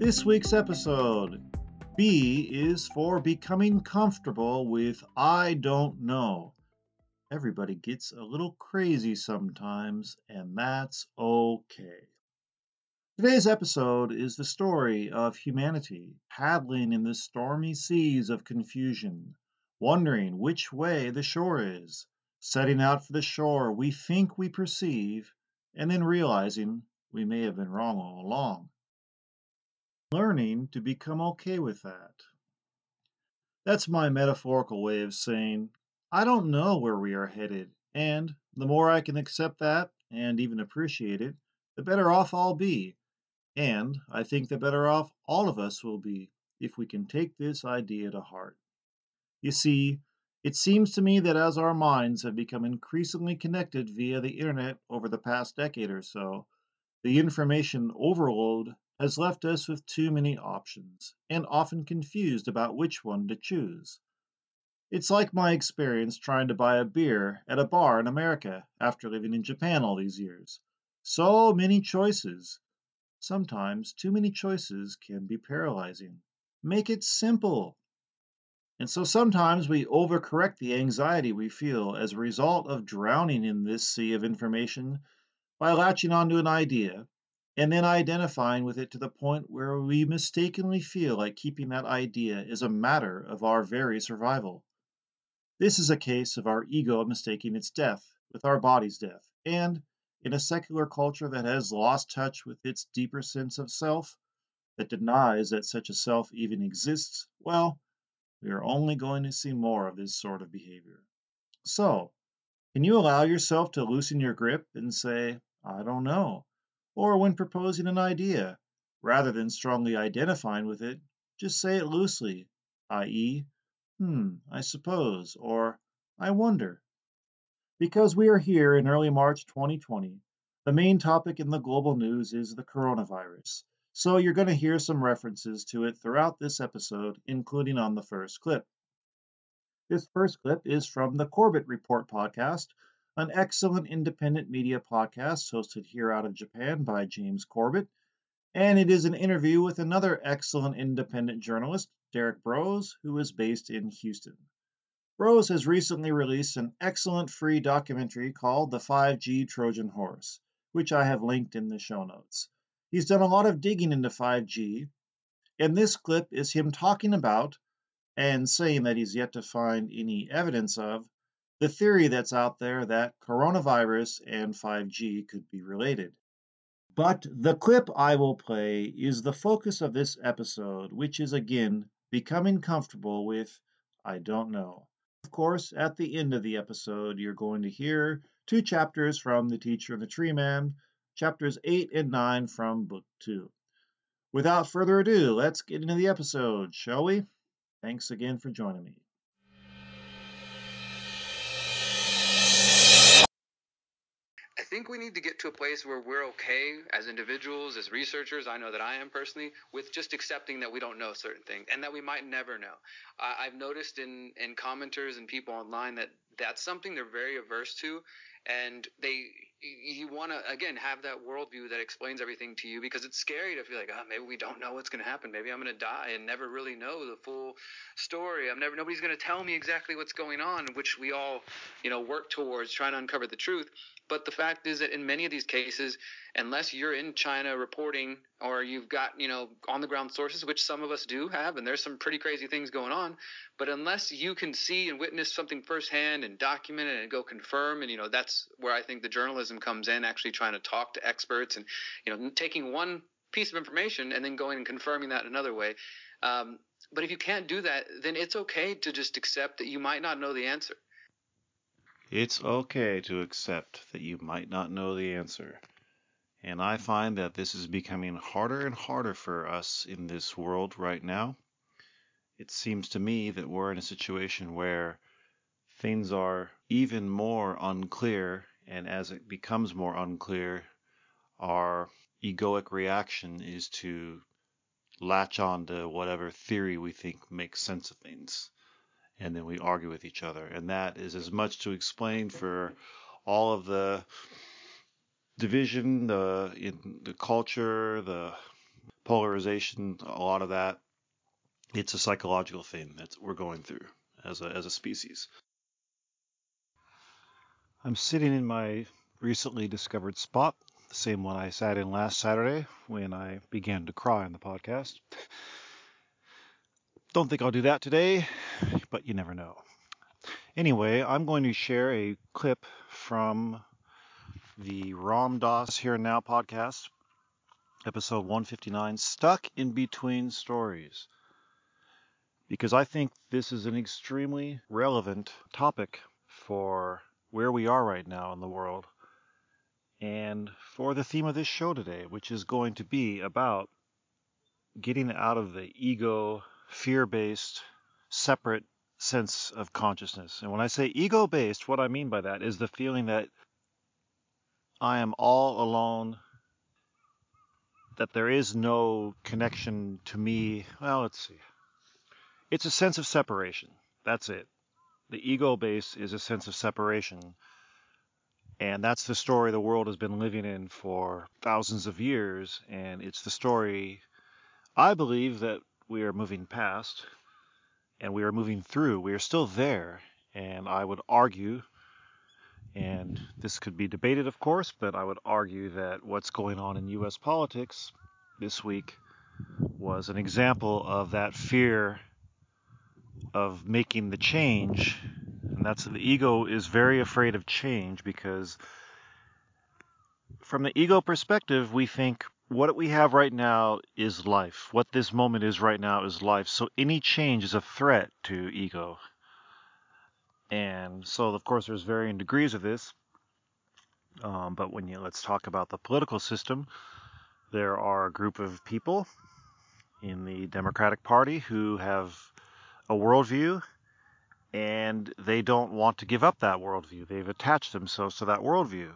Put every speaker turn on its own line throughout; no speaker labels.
This week's episode B is for becoming comfortable with I don't know. Everybody gets a little crazy sometimes, and that's okay. Today's episode is the story of humanity paddling in the stormy seas of confusion, wondering which way the shore is, setting out for the shore we think we perceive, and then realizing we may have been wrong all along. Learning to become okay with that. That's my metaphorical way of saying, I don't know where we are headed, and the more I can accept that and even appreciate it, the better off I'll be. And I think the better off all of us will be if we can take this idea to heart. You see, it seems to me that as our minds have become increasingly connected via the internet over the past decade or so, the information overload has left us with too many options and often confused about which one to choose. It's like my experience trying to buy a beer at a bar in America after living in Japan all these years. So many choices. Sometimes too many choices can be paralyzing. Make it simple. And so sometimes we overcorrect the anxiety we feel as a result of drowning in this sea of information by latching onto an idea and then identifying with it to the point where we mistakenly feel like keeping that idea is a matter of our very survival. This is a case of our ego mistaking its death with our body's death. And in a secular culture that has lost touch with its deeper sense of self, that denies that such a self even exists, well, we are only going to see more of this sort of behavior. So, can you allow yourself to loosen your grip and say, I don't know? Or when proposing an idea, rather than strongly identifying with it, just say it loosely, i.e., hmm, I suppose, or I wonder. Because we are here in early March 2020, the main topic in the global news is the coronavirus. So you're going to hear some references to it throughout this episode, including on the first clip. This first clip is from the Corbett Report podcast, an excellent independent media podcast hosted here out of Japan by James Corbett. And it is an interview with another excellent independent journalist, Derrick Broze, who is based in Houston. Broze has recently released an excellent free documentary called The 5G Trojan Horse, which I have linked in the show notes. He's done a lot of digging into 5G, and this clip is him talking about and saying that he's yet to find any evidence of the theory that's out there that coronavirus and 5G could be related. But the clip I will play is the focus of this episode, which is again becoming comfortable with I don't know. Of course, at the end of the episode, you're going to hear two chapters from The Teacher and the Tree Man, chapters 8 and 9 from Book 2. Without further ado, let's get into the episode, shall we? Thanks again for joining me.
Think we need to get to a place where we're okay as individuals, as researchers. I know that I am personally with just accepting that we don't know certain things and that we might never know. I've noticed in in commenters and people online that that's something they're very averse to and they you want to again have that worldview that explains everything to you because it's scary to feel like oh maybe we don't know what's going to happen. Maybe i'm going to die and never really know the full story. I'm never nobody's going to tell me exactly what's going on which we all you know work towards trying to uncover the truth. But the fact is that in many of these cases, unless you're in China reporting or you've got, you know, on the ground sources, which some of us do have, and there's some pretty crazy things going on, but unless you can see and witness something firsthand and document it and go confirm, and, you know, that's where I think the journalism comes in, actually trying to talk to experts and, you know, taking one piece of information and then going and confirming that another way. Um, but if you can't do that, then it's okay to just accept that you might not know the answer.
It's okay to accept that you might not know the answer. And I find that this is becoming harder and harder for us in this world right now. It seems to me that we're in a situation where things are even more unclear, and as it becomes more unclear, our egoic reaction is to latch on to whatever theory we think makes sense of things. and then we argue with each other. And that is as much to explain for all of the division, the in the culture, the polarization, a lot of that. It's a psychological thing that we're going through as a as a species. I'm sitting in my recently discovered spot, the same one I sat in last Saturday when I began to cry on the podcast. Don't think I'll do that today, but you never know. Anyway, I'm going to share a clip from the Ram Dass Here and Now podcast, episode 159, Stuck in Between Stories. Because I think this is an extremely relevant topic for where we are right now in the world and for the theme of this show today, which is going to be about getting out of the ego, fear based, separate sense of consciousness. And when I say ego based, what I mean by that is the feeling that I am all alone, that there is no connection to me. Well, let's see. It's a sense of separation. That's it. The ego base is a sense of separation. And that's the story the world has been living in for thousands of years. And it's the story I believe that we are moving past and we are moving through. We are still there. And I would argue, and this could be debated, of course, but I would argue that what's going on in U.S. politics this week was an example of that fear of making the change. And that's the ego is very afraid of change because from the ego perspective, we think what we have right now is life. What this moment is right now is life. So any change is a threat to ego. And so, of course, there's varying degrees of this. Um, but when you let's talk about the political system, there are a group of people in the Democratic Party who have a worldview and they don't want to give up that worldview. They've attached themselves to that worldview.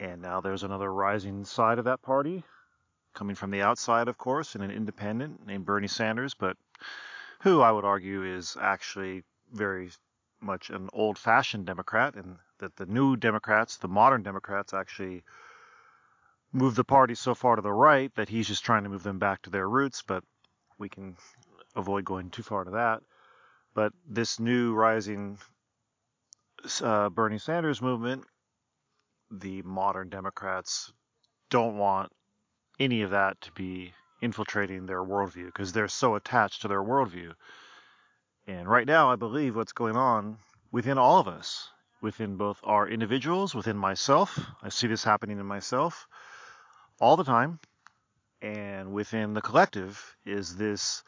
And now there's another rising side of that party, coming from the outside, of course, and an independent named Bernie Sanders, but who I would argue is actually very much an old fashioned Democrat, and that the new Democrats, the modern Democrats, actually move the party so far to the right that he's just trying to move them back to their roots, but we can avoid going too far to that. But this new rising uh, Bernie Sanders movement the modern Democrats don't want any of that to be infiltrating their worldview because they're so attached to their worldview. And right now, I believe what's going on within all of us, within both our individuals, within myself, I see this happening in myself all the time, and within the collective, is this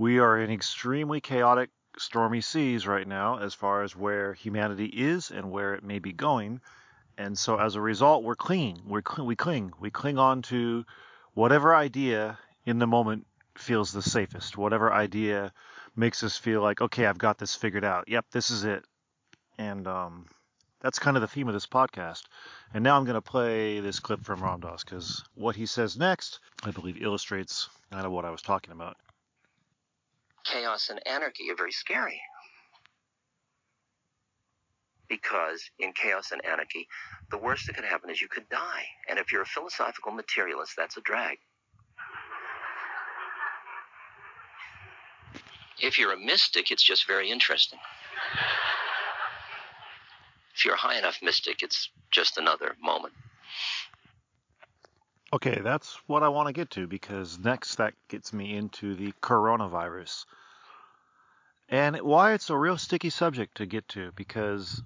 we are in extremely chaotic, stormy seas right now as far as where humanity is and where it may be going and so as a result, we're clinging. We're cl- we cling. We cling on to whatever idea in the moment feels the safest. Whatever idea makes us feel like, okay, I've got this figured out. Yep, this is it. And um, that's kind of the theme of this podcast. And now I'm going to play this clip from Ram Dass because what he says next, I believe, illustrates kind of what I was talking about.
Chaos and anarchy are very scary because in chaos and anarchy, the worst that could happen is you could die. And if you're a philosophical materialist, that's a drag. If you're a mystic, it's just very interesting. If you're a high enough mystic, it's just another moment.
Okay, that's what I want to get to because next that gets me into the coronavirus. And why it's a real sticky subject to get to because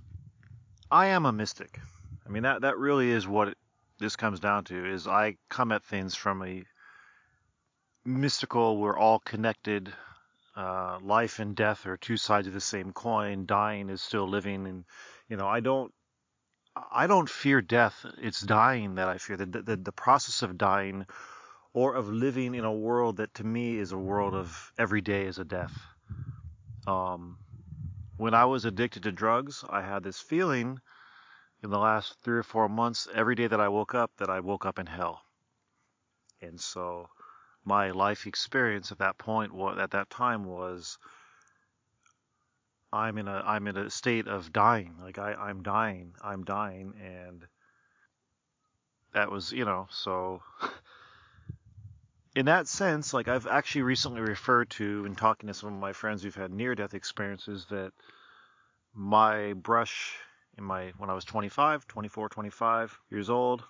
I am a mystic. I mean that that really is what it, this comes down to. Is I come at things from a mystical. We're all connected. Uh, life and death are two sides of the same coin. Dying is still living, and you know I don't. I don't fear death. It's dying that I fear. The, the the process of dying, or of living in a world that to me is a world of every day is a death. Um, when I was addicted to drugs, I had this feeling in the last three or four months, every day that I woke up, that I woke up in hell. And so my life experience at that point, at that time, was I'm in a I'm in a state of dying. Like I I'm dying. I'm dying and that was, you know, so in that sense, like I've actually recently referred to in talking to some of my friends who've had near death experiences that my brush in my when I was 25, 24, 25 years old,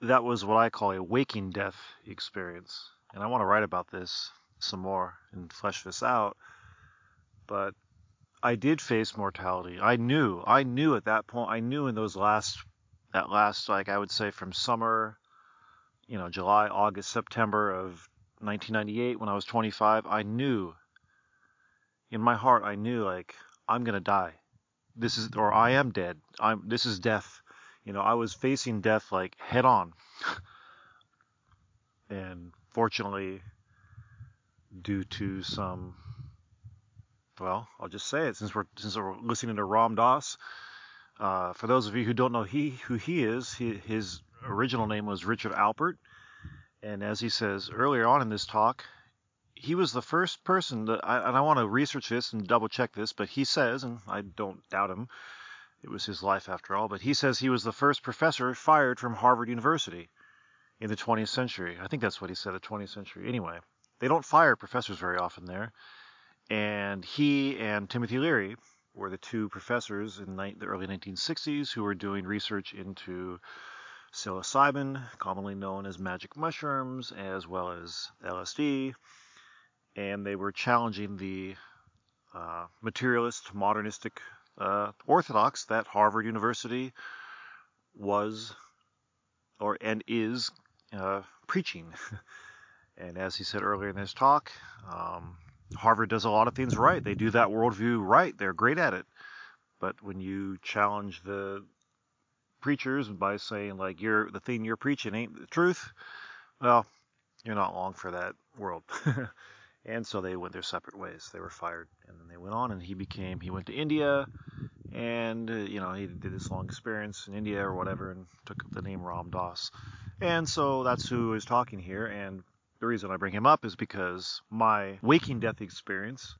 that was what I call a waking death experience. And I want to write about this some more and flesh this out. But I did face mortality. I knew. I knew at that point. I knew in those last that last like I would say from summer, you know, July, August, September of 1998 when I was 25, I knew in my heart I knew like I'm going to die. This is or I am dead. I'm this is death. You know, I was facing death like head on. and fortunately due to some well, I'll just say it since we're since we're listening to Ram Dass. Uh, for those of you who don't know he who he is, he, his original name was Richard Alpert, and as he says earlier on in this talk, he was the first person that, I, and I want to research this and double check this, but he says, and I don't doubt him, it was his life after all, but he says he was the first professor fired from Harvard University in the 20th century. I think that's what he said, the 20th century. Anyway, they don't fire professors very often there and he and Timothy Leary were the two professors in the early 1960s who were doing research into psilocybin, commonly known as magic mushrooms, as well as LSD, and they were challenging the uh, materialist, modernistic uh, orthodox that Harvard University was or and is uh, preaching. and as he said earlier in his talk, um, Harvard does a lot of things right. They do that worldview right. They're great at it. But when you challenge the preachers by saying like you're the thing you're preaching ain't the truth, well, you're not long for that world. and so they went their separate ways. They were fired, and then they went on, and he became he went to India, and uh, you know he did this long experience in India or whatever, and took up the name Ram Dass. And so that's who is talking here, and the reason I bring him up is because my waking death experience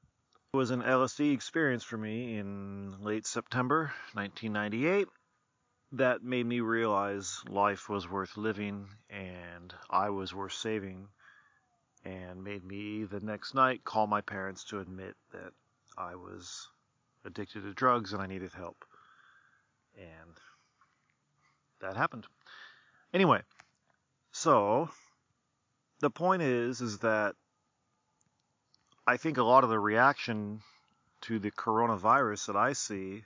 was an LSD experience for me in late September 1998 that made me realize life was worth living and I was worth saving and made me the next night call my parents to admit that I was addicted to drugs and I needed help. And that happened. Anyway, so the point is, is that I think a lot of the reaction to the coronavirus that I see,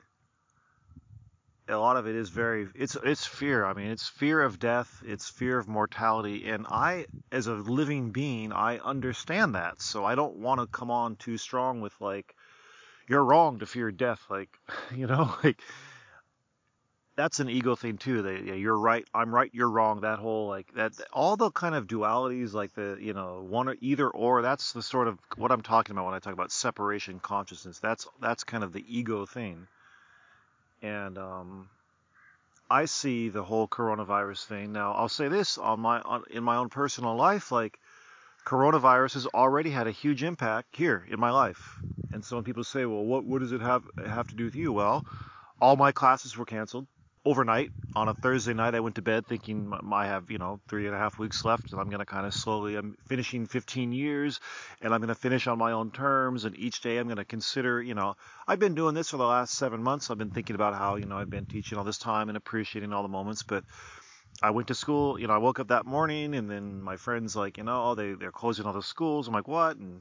a lot of it is very, it's it's fear. I mean, it's fear of death, it's fear of mortality, and I, as a living being, I understand that. So I don't want to come on too strong with like, you're wrong to fear death, like, you know, like that's an ego thing too. That yeah, you're right, I'm right, you're wrong. That whole like that, all the kind of dualities, like the you know one or either or. That's the sort of what I'm talking about when I talk about separation consciousness. That's that's kind of the ego thing. And um, I see the whole coronavirus thing now. I'll say this on my on, in my own personal life, like coronavirus has already had a huge impact here in my life. And so when people say, well, what what does it have have to do with you? Well, all my classes were canceled overnight on a Thursday night. I went to bed thinking I have, you know, three and a half weeks left, and I'm going to kind of slowly. I'm finishing 15 years, and I'm going to finish on my own terms. And each day, I'm going to consider, you know, I've been doing this for the last seven months. I've been thinking about how, you know, I've been teaching all this time and appreciating all the moments, but. I went to school, you know, I woke up that morning and then my friends like, you know, oh, they, they're closing all the schools. I'm like, what? And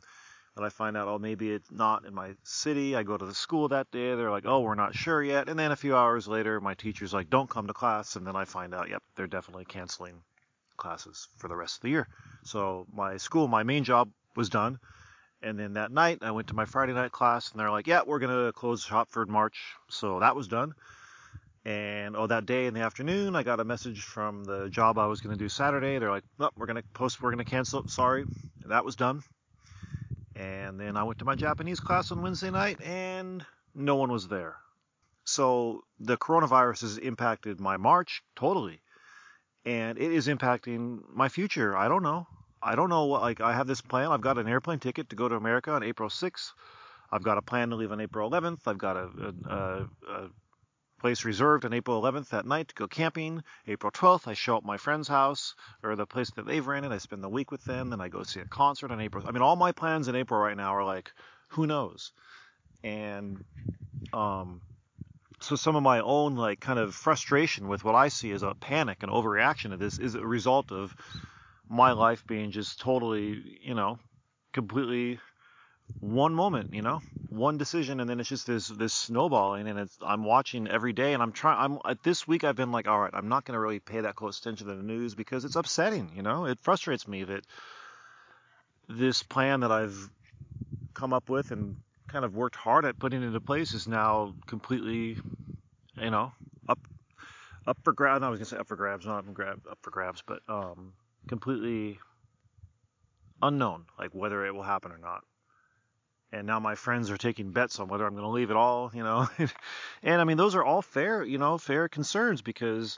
and I find out, oh, maybe it's not in my city. I go to the school that day. They're like, oh, we're not sure yet. And then a few hours later, my teacher's like, don't come to class. And then I find out, yep, they're definitely canceling classes for the rest of the year. So my school, my main job was done. And then that night, I went to my Friday night class, and they're like, yeah, we're going to close shop for March. So that was done. And oh, that day in the afternoon, I got a message from the job I was going to do Saturday. They're like, no, we're going to post, we're going to cancel. Sorry. And that was done. And then I went to my Japanese class on Wednesday night and no one was there. So the coronavirus has impacted my March totally. And it is impacting my future. I don't know. I don't know what, like, I have this plan. I've got an airplane ticket to go to America on April 6th. I've got a plan to leave on April 11th. I've got a, a, a, a place reserved on April 11th that night to go camping. April 12th, I show up at my friend's house or the place that they've rented. I spend the week with them. Then I go see a concert on April. I mean, all my plans in April right now are like, who knows? And um, so some of my own like kind of frustration with what I see as a panic and overreaction to this is a result of my life being just totally, you know, completely one moment, you know, one decision, and then it's just this this snowballing, and it's I'm watching every day, and I'm trying. I'm uh, this week I've been like, all right, I'm not to really pay that close attention to the news because it's upsetting, you know, it frustrates me that this plan that I've come up with and kind of worked hard at putting into place is now completely, you know, up up for grabs. I was gonna say up for grabs, not up for grab up for grabs, but um, completely unknown, like whether it will happen or not. And now my friends are taking bets on whether I'm going to leave it all, you know. and I mean, those are all fair, you know, fair concerns because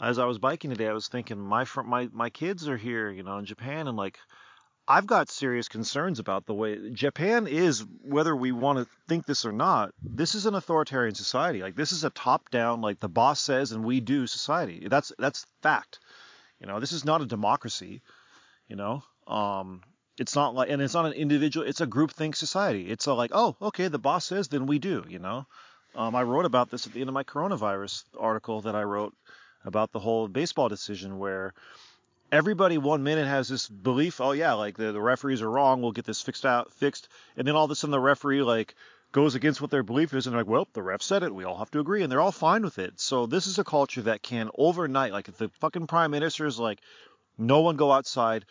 as I was biking today, I was thinking my fr- my my kids are here, you know, in Japan, and like I've got serious concerns about the way Japan is, whether we want to think this or not. This is an authoritarian society. Like this is a top-down, like the boss says and we do society. That's that's fact. You know, this is not a democracy. You know, um, it's not like, and it's not an individual. It's a group think society. It's a like, oh, okay, the boss says, then we do. You know, um, I wrote about this at the end of my coronavirus article that I wrote about the whole baseball decision where everybody one minute has this belief, oh yeah, like the, the referees are wrong, we'll get this fixed out fixed, and then all of a sudden the referee like goes against what their belief is and they're like, well, the ref said it, we all have to agree, and they're all fine with it. So this is a culture that can overnight, like if the fucking prime minister is like, no one go outside,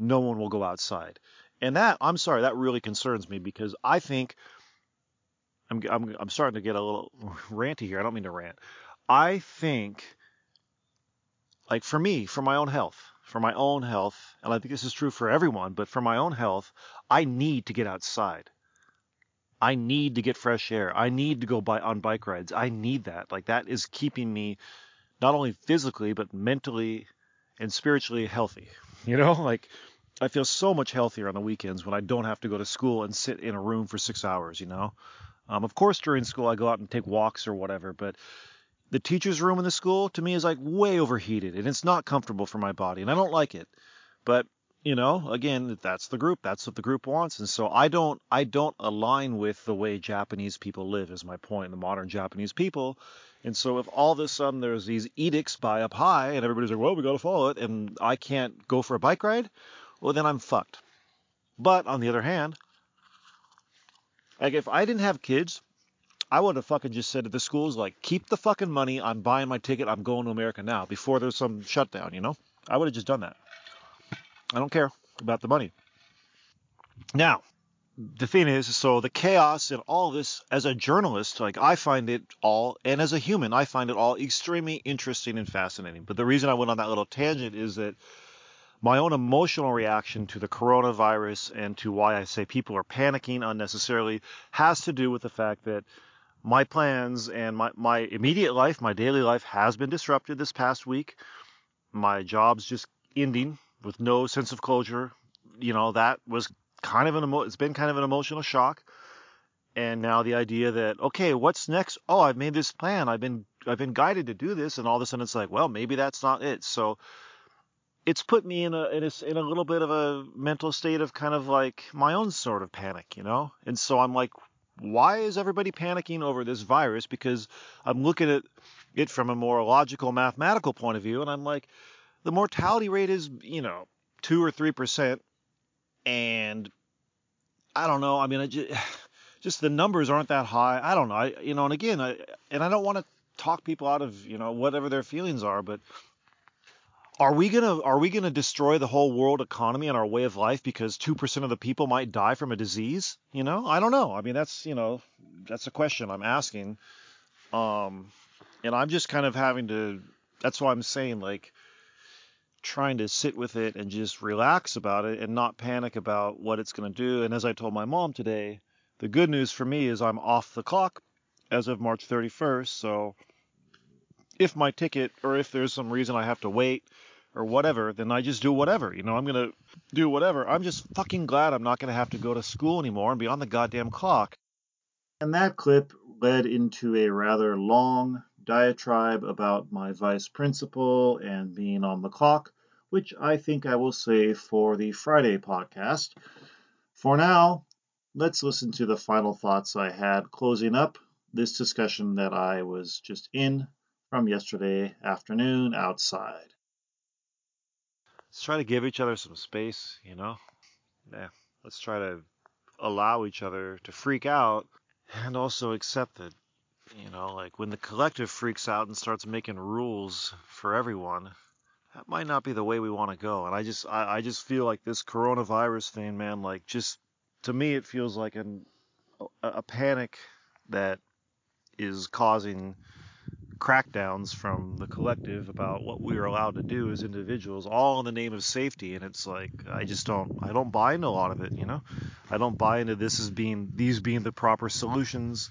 no one will go outside. And that, I'm sorry, that really concerns me because I think I'm, I'm, I'm starting to get a little ranty here. I don't mean to rant. I think, like for me, for my own health, for my own health, and I think this is true for everyone, but for my own health, I need to get outside. I need to get fresh air. I need to go by on bike rides. I need that. Like that is keeping me not only physically but mentally and spiritually healthy. You know, like I feel so much healthier on the weekends when I don't have to go to school and sit in a room for six hours. You know, um, of course during school I go out and take walks or whatever, but the teacher's room in the school to me is like way overheated and it's not comfortable for my body and I don't like it. But you know, again, that's the group. That's what the group wants. And so I don't I don't align with the way Japanese people live is my point, the modern Japanese people. And so if all of a sudden there's these edicts by up high and everybody's like, well, we got to follow it, and I can't go for a bike ride, well, then I'm fucked. But on the other hand, like if I didn't have kids, I would have fucking just said to the schools, like, keep the fucking money. I'm buying my ticket. I'm going to America now before there's some shutdown, you know? I would have just done that. I don't care about the money. Now, the thing is, so the chaos and all this, as a journalist, like I find it all, and as a human, I find it all extremely interesting and fascinating. But the reason I went on that little tangent is that my own emotional reaction to the coronavirus and to why I say people are panicking unnecessarily has to do with the fact that my plans and my, my immediate life, my daily life has been disrupted this past week. My job's just ending with no sense of closure. You know, that was kind of an emo- it's been kind of an emotional shock. And now the idea that okay, what's next? Oh, I've made this plan. I've been I've been guided to do this, and all of a sudden it's like, well, maybe that's not it. So it's put me in a, in a in a little bit of a mental state of kind of like my own sort of panic, you know. And so I'm like, why is everybody panicking over this virus? Because I'm looking at it from a more logical, mathematical point of view, and I'm like, the mortality rate is, you know, two or three percent, and I don't know. I mean, I just, just the numbers aren't that high. I don't know. I, you know, and again, I, and I don't want to talk people out of, you know, whatever their feelings are, but are we gonna are we gonna destroy the whole world economy and our way of life because two percent of the people might die from a disease? You know, I don't know. I mean, that's you know, that's a question I'm asking. Um, and I'm just kind of having to. That's why I'm saying like trying to sit with it and just relax about it and not panic about what it's going to do. And as I told my mom today, the good news for me is I'm off the clock as of March 31st. So if my ticket or if there's some reason I have to wait or whatever, then I just do whatever. You know, I'm going to do whatever. I'm just fucking glad I'm not going to have to go to school anymore and be on the goddamn clock.
And that clip led into a rather long diatribe about my vice principal and being on the clock, which I think I will save for the Friday podcast. For now, let's listen to the final thoughts I had closing up this discussion that I was just in from yesterday afternoon outside.
Let's try to give each other some space, you know? Yeah, let's try to allow each other to freak out and also accept that, you know, like when the collective freaks out and starts making rules for everyone, that might not be the way we want to go. And I just, I, I just feel like this coronavirus thing, man, like just to me, it feels like an, a, a panic that is causing crackdowns from the collective about what we are allowed to do as individuals, all in the name of safety. And it's like I just don't I don't buy into a lot of it, you know. I don't buy into this as being these being the proper solutions.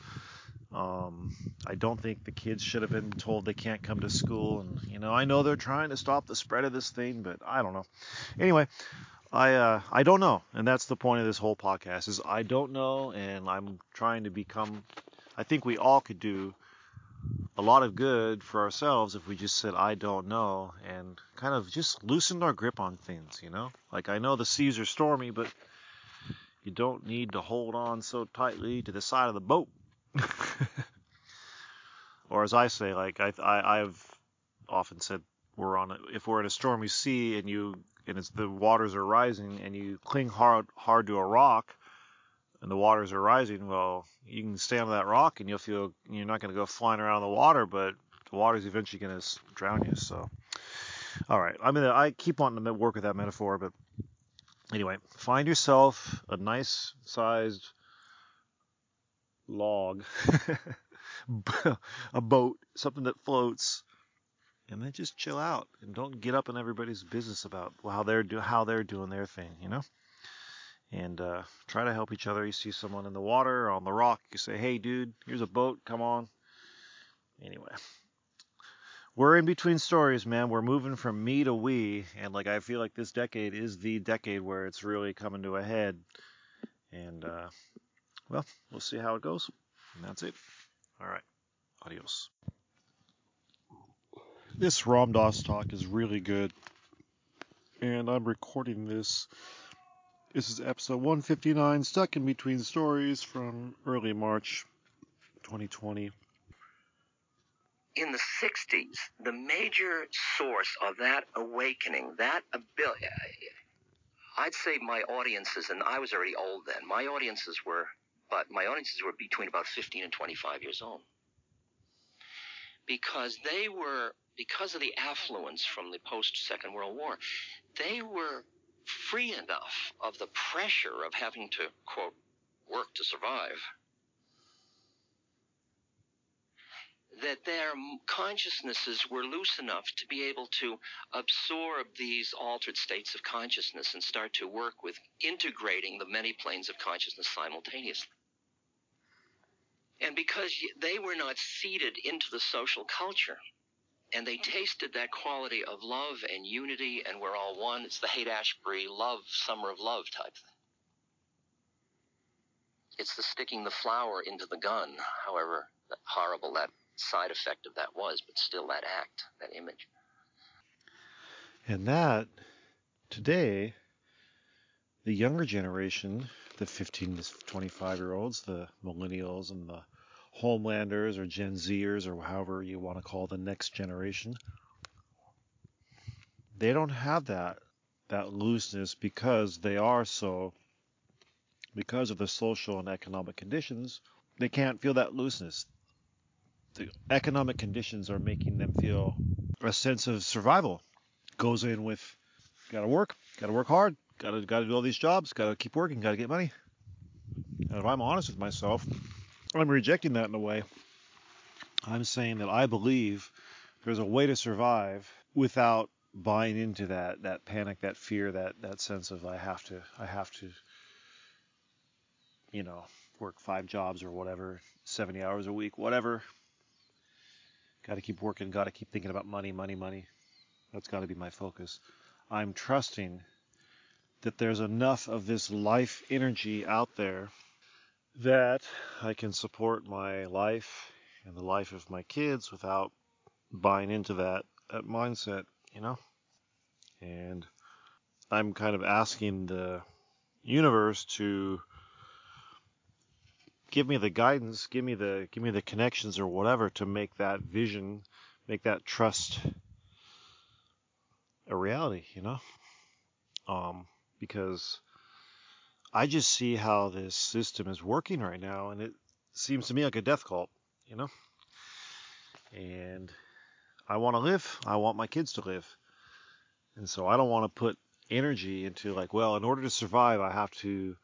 Um, I don't think the kids should have been told they can't come to school, and you know I know they're trying to stop the spread of this thing, but I don't know. Anyway, I uh, I don't know, and that's the point of this whole podcast is I don't know, and I'm trying to become. I think we all could do a lot of good for ourselves if we just said I don't know and kind of just loosened our grip on things, you know? Like I know the seas are stormy, but you don't need to hold on so tightly to the side of the boat. or as I say, like I, I I've often said we're on a, if we're in a stormy sea and you and it's the waters are rising and you cling hard hard to a rock and the waters are rising, well, you can stand on that rock and you'll feel you're not going to go flying around in the water, but the water's eventually going to drown you. So, all right, I mean, I keep wanting to work with that metaphor, but anyway, find yourself a nice sized log, a boat, something that floats, and then just chill out and don't get up in everybody's business about how they're do how they're doing their thing, you know and uh, try to help each other. You see someone in the water on the rock, you say, "Hey, dude, here's a boat. Come on." Anyway, we're in between stories, man. We're moving from me to we, and like I feel like this decade is the decade where it's really coming to a head. And uh, well, we'll see how it goes. And that's it. All right. Adios. This Ram Dass talk is really good, and I'm recording this this is episode 159, stuck in between stories from early March 2020.
In the 60s, the major source of that awakening, that ability, I'd say my audiences, and I was already old then, my audiences were, but my audiences were between about 15 and 25 years old. Because they were, because of the affluence from the post Second World War, they were free enough of the pressure of having to, quote, work to survive, that their consciousnesses were loose enough to be able to absorb these altered states of consciousness and start to work with integrating the many planes of consciousness simultaneously. And because they were not seeded into the social culture, and they tasted that quality of love and unity and we're all one. It's the Haight Ashbury love, summer of love type thing. It's the sticking the flower into the gun, however horrible that side effect of that was, but still that act, that image.
And that, today, the younger generation, the 15 to 25 year olds, the millennials and the Homelanders or Gen Zers or however you want to call the next generation. They don't have that that looseness because they are so because of the social and economic conditions, they can't feel that looseness. The economic conditions are making them feel a sense of survival. Goes in with gotta work, gotta work hard, gotta gotta do all these jobs, gotta keep working, gotta get money. And if I'm honest with myself, I'm rejecting that in a way. I'm saying that I believe there's a way to survive without buying into that that panic, that fear, that that sense of I have to I have to you know, work five jobs or whatever, 70 hours a week, whatever. Got to keep working, got to keep thinking about money, money, money. That's got to be my focus. I'm trusting that there's enough of this life energy out there that I can support my life and the life of my kids without buying into that, that mindset, you know? And I'm kind of asking the universe to give me the guidance, give me the give me the connections or whatever to make that vision, make that trust a reality, you know? Um, because I just see how this system is working right now, and it seems to me like a death cult, you know? And I want to live. I want my kids to live. And so I don't want to put energy into, like, well, in order to survive, I have to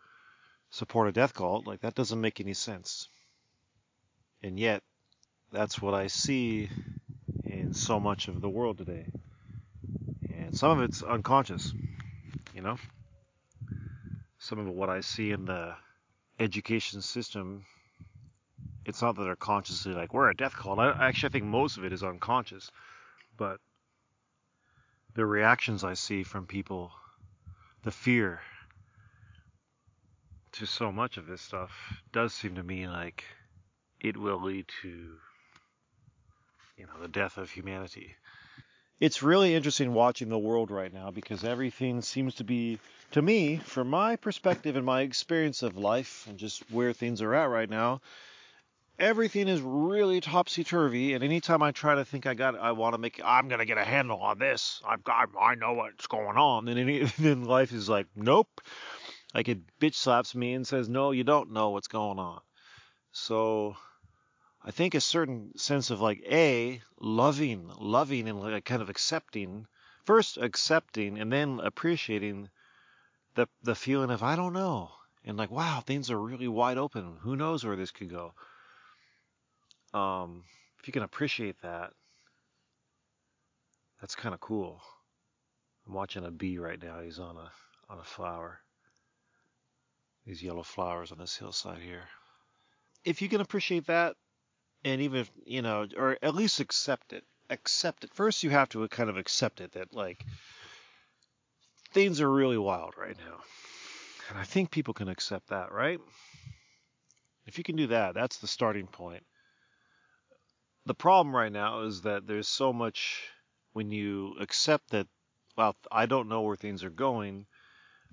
support a death cult. Like, that doesn't make any sense. And yet, that's what I see in so much of the world today. And some of it's unconscious, you know? Some of what I see in the education system, it's not that they're consciously like, we're a death cult. I, actually, I think most of it is unconscious. But the reactions I see from people, the fear to so much of this stuff does seem to me like it will lead to you know the death of humanity. It's really interesting watching the world right now because everything seems to be to me from my perspective and my experience of life and just where things are at right now everything is really topsy turvy and anytime I try to think I got I want to make I'm to get a handle on this I've got I know what's going on then any, then life is like nope like it bitch slaps me and says, no, you don't know what's going on. So I think a certain sense of like, A, loving, loving and like kind of accepting, first accepting and then appreciating the, the feeling of, I don't know. And like, wow, things are really wide open. Who knows where this could go? Um, if you can appreciate that, that's kind of cool. I'm watching a bee right now. He's on a on a flower these yellow flowers on this hillside here. If you can appreciate that, and even you know, or at least accept it, accept it. First, you have to kind of accept it that like things are really wild right now, and I think people can accept that, right? If you can do that, that's the starting point. The problem right now is that there's so much when you accept that, well, I don't know where things are going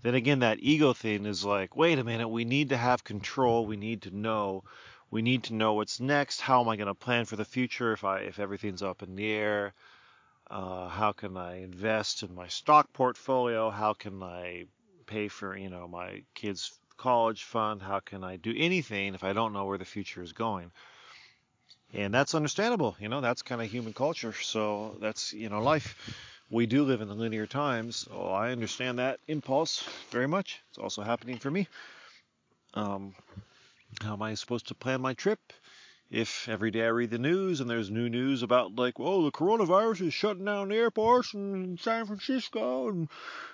then again, that ego thing is like, wait a minute, we need to have control. We need to know. We need to know what's next. How am I going to plan for the future if I if everything's up in the air? Uh, how can I invest in my stock portfolio? How can I pay for you know my kids' college fund? How can I do anything if I don't know where the future is going? And that's understandable. You know, that's kind of human culture. So that's you know life we do live in the linear times. So I understand that impulse very much. It's also happening for me. Um, how am I supposed to plan my trip if every day I read the news and there's new news about like, oh, the coronavirus is shutting down airports in San Francisco and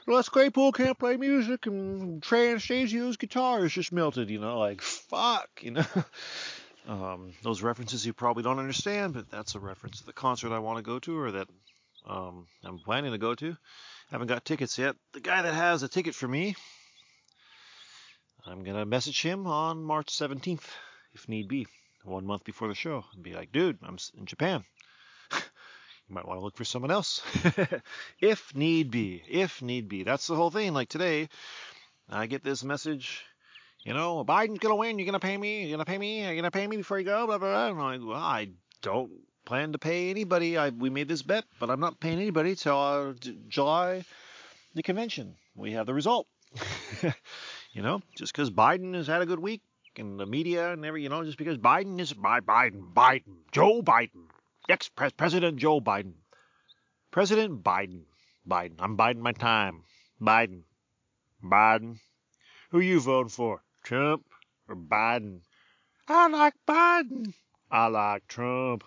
Les Claypool can't play music and Trey Anastasio's guitar is just melted, you know, like fuck, you know. um, those references you probably don't understand, but that's a reference to the concert I want to go to or that um, I'm planning to go to. Haven't got tickets yet. The guy that has a ticket for me, I'm gonna message him on March 17th, if need be, one month before the show, and be like, dude, I'm in Japan. you might want to look for someone else, if need be. If need be. That's the whole thing. Like today, I get this message. You know, Biden's gonna win. You're gonna pay me. You're gonna pay me. You're gonna pay me before you go. Blah blah blah. Like, well, I don't plan to pay anybody. I, we made this bet, but I'm not paying anybody till uh, July, the convention. We have the result. you know, just because Biden has had a good week and the media and every, you know, just because Biden is by Biden, Biden, Joe Biden, ex President Joe Biden, President Biden, Biden. I'm biding my time. Biden, Biden. Who you voting for? Trump or Biden? I like Biden. I like Trump.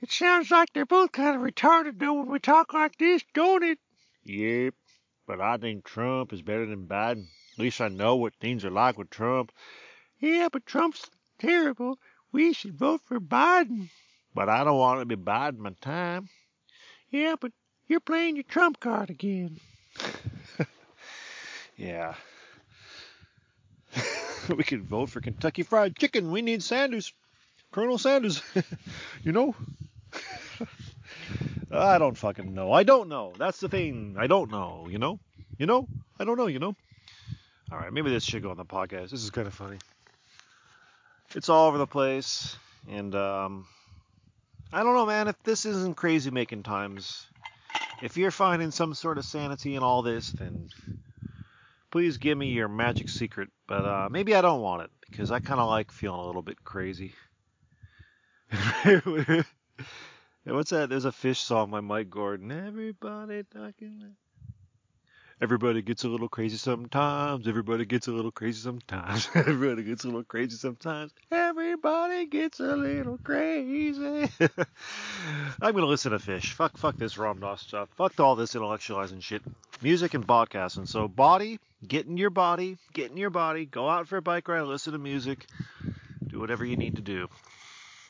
It sounds like they're both kind of retarded though when we talk like this, don't it? Yep, but I think Trump is better than Biden. At least I know what things are like with Trump. Yeah, but Trump's terrible. We should vote for Biden. But I don't want to be Biden my time. Yeah, but you're playing your Trump card again. yeah. we could vote for Kentucky Fried Chicken. We need Sanders, Colonel Sanders. you know. I don't fucking know. I don't know. That's the thing. I don't know. You know. You know. I don't know. You know. All right. Maybe this should go on the podcast. This is kind of funny. It's all over the place, and um, I don't know, man. If this isn't crazy making times, if you're finding some sort of sanity in all this, then please give me your magic secret. But uh, maybe I don't want it because I kind of like feeling a little bit crazy. What's that? There's a Phish song by Mike Gordon. Everybody talking. Everybody gets a little crazy sometimes. Everybody gets a little crazy sometimes. Everybody gets a little crazy sometimes. Everybody gets a little crazy. I'm gonna listen to Phish. Fuck, fuck this Ram Dass stuff. Fuck all this intellectualizing shit. Music and podcasting. So body, get in your body, get in your body. Go out for a bike ride, listen to music, do whatever you need to do.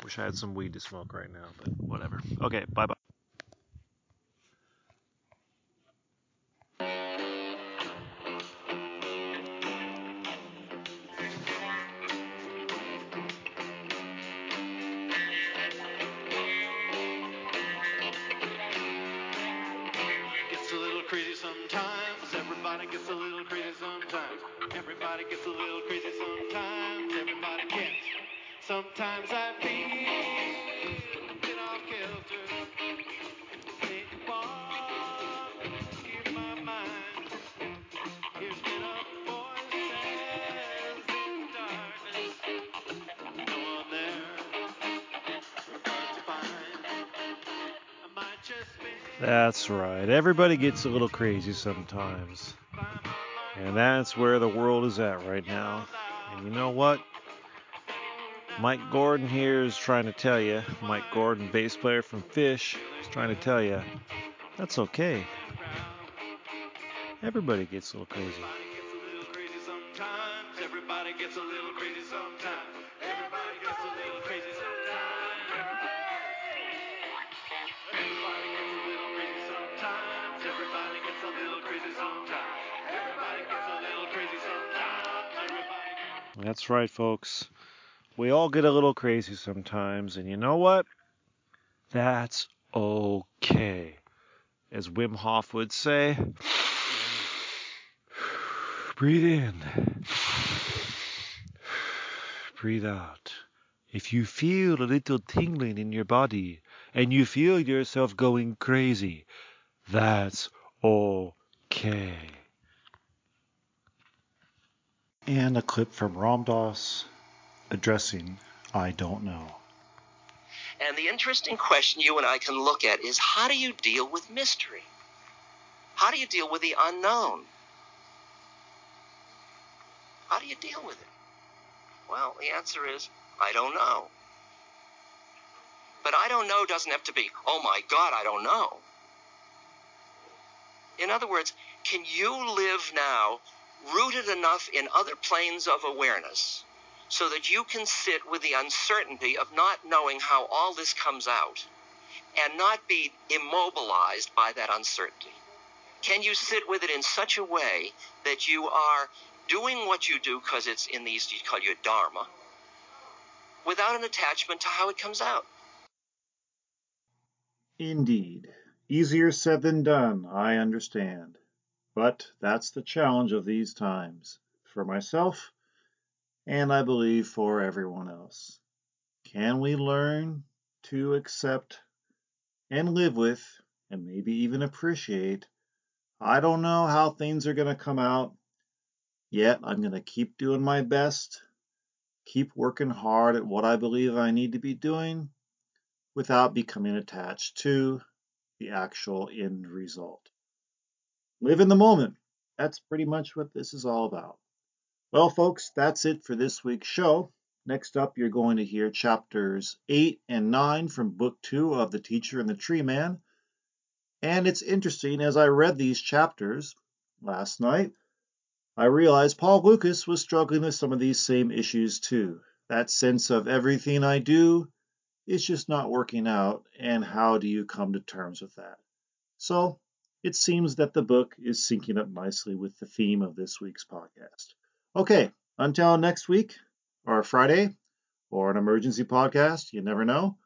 Wish I had some weed to smoke right now, but whatever. Okay, bye bye.
gets a little crazy sometimes. Everybody gets a little crazy sometimes. Everybody gets a little Sometimes I feel a bit off kilter. Take a walk, my mind. Here's been a voices in darkness. No one there. To find. I might just be.
That's right. Everybody gets a little crazy sometimes. And that's where the world is at right now. And you know what? Mike Gordon here is trying to tell you, Mike Gordon, bass player from Phish, is trying to tell you that's okay. Everybody gets a little crazy. That's right, folks. We all get a little crazy sometimes, and you know what? That's okay. As Wim Hof would say, breathe in, breathe out. If you feel a little tingling in your body and you feel yourself going crazy, that's okay. And a clip from Ram addressing I don't know.
And the interesting question you and I can look at is how do you deal with mystery? How do you deal with the unknown? How do you deal with it? Well, the answer is I don't know. But I don't know doesn't have to be, oh my God, I don't know. In other words, can you live now rooted enough in other planes of awareness so that you can sit with the uncertainty of not knowing how all this comes out and not be immobilized by that uncertainty? Can you sit with it in such a way that you are doing what you do because it's in the East, you call your dharma, without an attachment to how it comes out?
Indeed. Easier said than done, I understand. But that's the challenge of these times. For myself, and I believe for everyone else. Can we learn to accept and live with, and maybe even appreciate? I don't know how things are going to come out, yet I'm going to keep doing my best, keep working hard at what I believe I need to be doing without becoming attached to the actual end result. Live in the moment. That's pretty much what this is all about. Well, folks, that's it for this week's show. Next up, you're going to hear chapters 8 and 9 from Book 2 of The Teacher and the Tree Man. And it's interesting, as I read these chapters last night, I realized Paul Lucas was struggling with some of these same issues too. That sense of everything I do is just not working out, and how do you come to terms with that? So, it seems that the book is syncing up nicely with the theme of this week's podcast. Okay,
Until next week, or Friday, or an emergency podcast, you never know.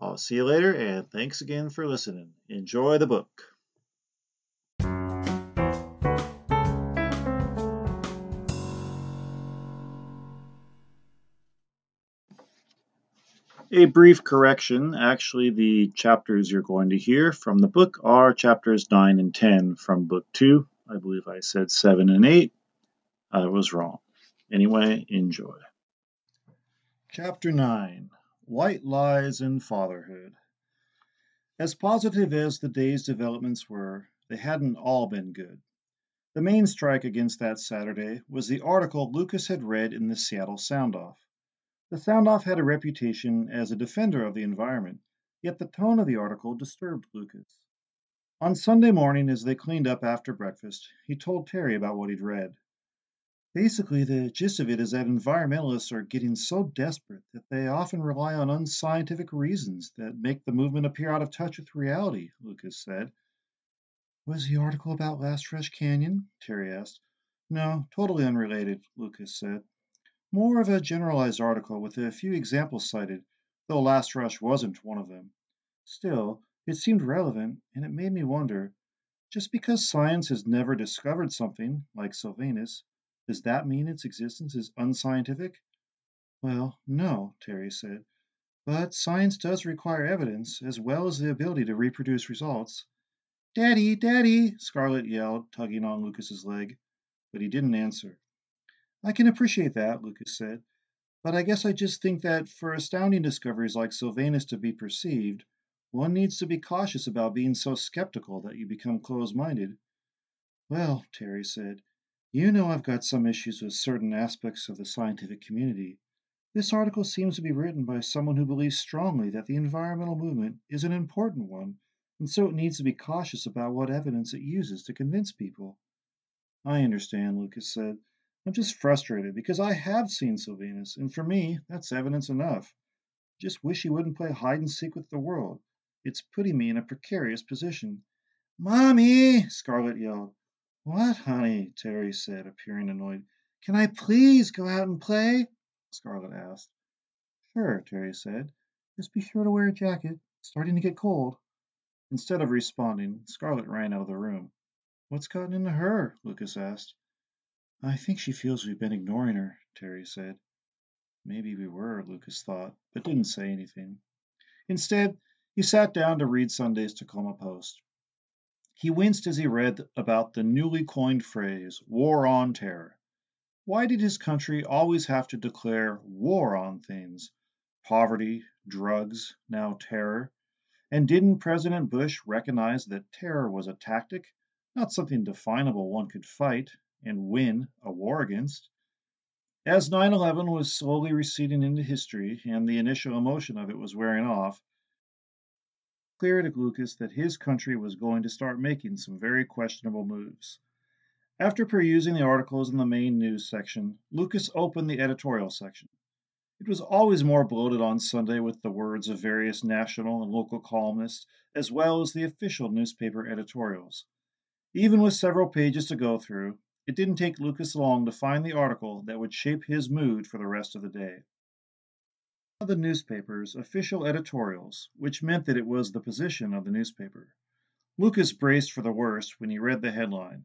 I'll see you later, and thanks again for listening. Enjoy the book. A brief correction. Actually, the chapters you're going to hear from the book are chapters 9 and 10 from book 2. I believe I said 7 and 8. I was wrong. Anyway, enjoy. Chapter 9 White Lies in Fatherhood. As positive as the day's developments were, they hadn't all been good. The main strike against that Saturday was the article Lucas had read in the Seattle Sound Off. The Sound Off had a reputation as a defender of the environment, yet the tone of the article disturbed Lucas. On Sunday morning, as they cleaned up after breakfast, he told Terry about what he'd read. Basically, the gist of it is that environmentalists are getting so desperate that they often rely on unscientific reasons that make the movement appear out of touch with reality, Lucas said. Was the article about Last Rush Canyon? Terry asked. No, totally unrelated, Lucas said. More of a generalized article with a few examples cited, though Last Rush wasn't one of them. Still, it seemed relevant, and it made me wonder just because science has never discovered something, like Sylvanus, does that mean its existence is unscientific? Well, no, Terry said. But science does require evidence, as well as the ability to reproduce results. Daddy, Daddy, Scarlett yelled, tugging on Lucas's leg. But he didn't answer. I can appreciate that, Lucas said, but I guess I just think that for astounding discoveries like Sylvanus to be perceived, one needs to be cautious about being so skeptical that you become close minded. Well, Terry said, you know I've got some issues with certain aspects of the scientific community. This article seems to be written by someone who believes strongly that the environmental movement is an important one, and so it needs to be cautious about what evidence it uses to convince people. I understand, Lucas said. I'm just frustrated because I have seen Sylvanus, and for me, that's evidence enough. Just wish he wouldn't play hide and seek with the world. It's putting me in a precarious position. Mommy! Scarlett yelled. What, honey? Terry said, appearing annoyed. Can I please go out and play? Scarlett asked. Sure, Terry said. Just be sure to wear a jacket. It's starting to get cold. Instead of responding, Scarlett ran out of the room. What's gotten into her? Lucas asked. I think she feels we've been ignoring her, Terry said. Maybe we were, Lucas thought, but didn't say anything. Instead, he sat down to read Sunday's Tacoma Post. He winced as he read about the newly coined phrase, war on terror. Why did his country always have to declare war on things? Poverty, drugs, now terror. And didn't President Bush recognize that terror was a tactic, not something definable one could fight, and win a war against. As 9 11 was slowly receding into history and the initial emotion of it was wearing off, clear to Lucas that his country was going to start making some very questionable moves. After perusing the articles in the main news section, Lucas opened the editorial section. It was always more bloated on Sunday with the words of various national and local columnists, as well as the official newspaper editorials. Even with several pages to go through, it didn't take Lucas long to find the article that would shape his mood for the rest of the day. The newspaper's official editorials, which meant that it was the position of the newspaper. Lucas braced for the worst when he read the headline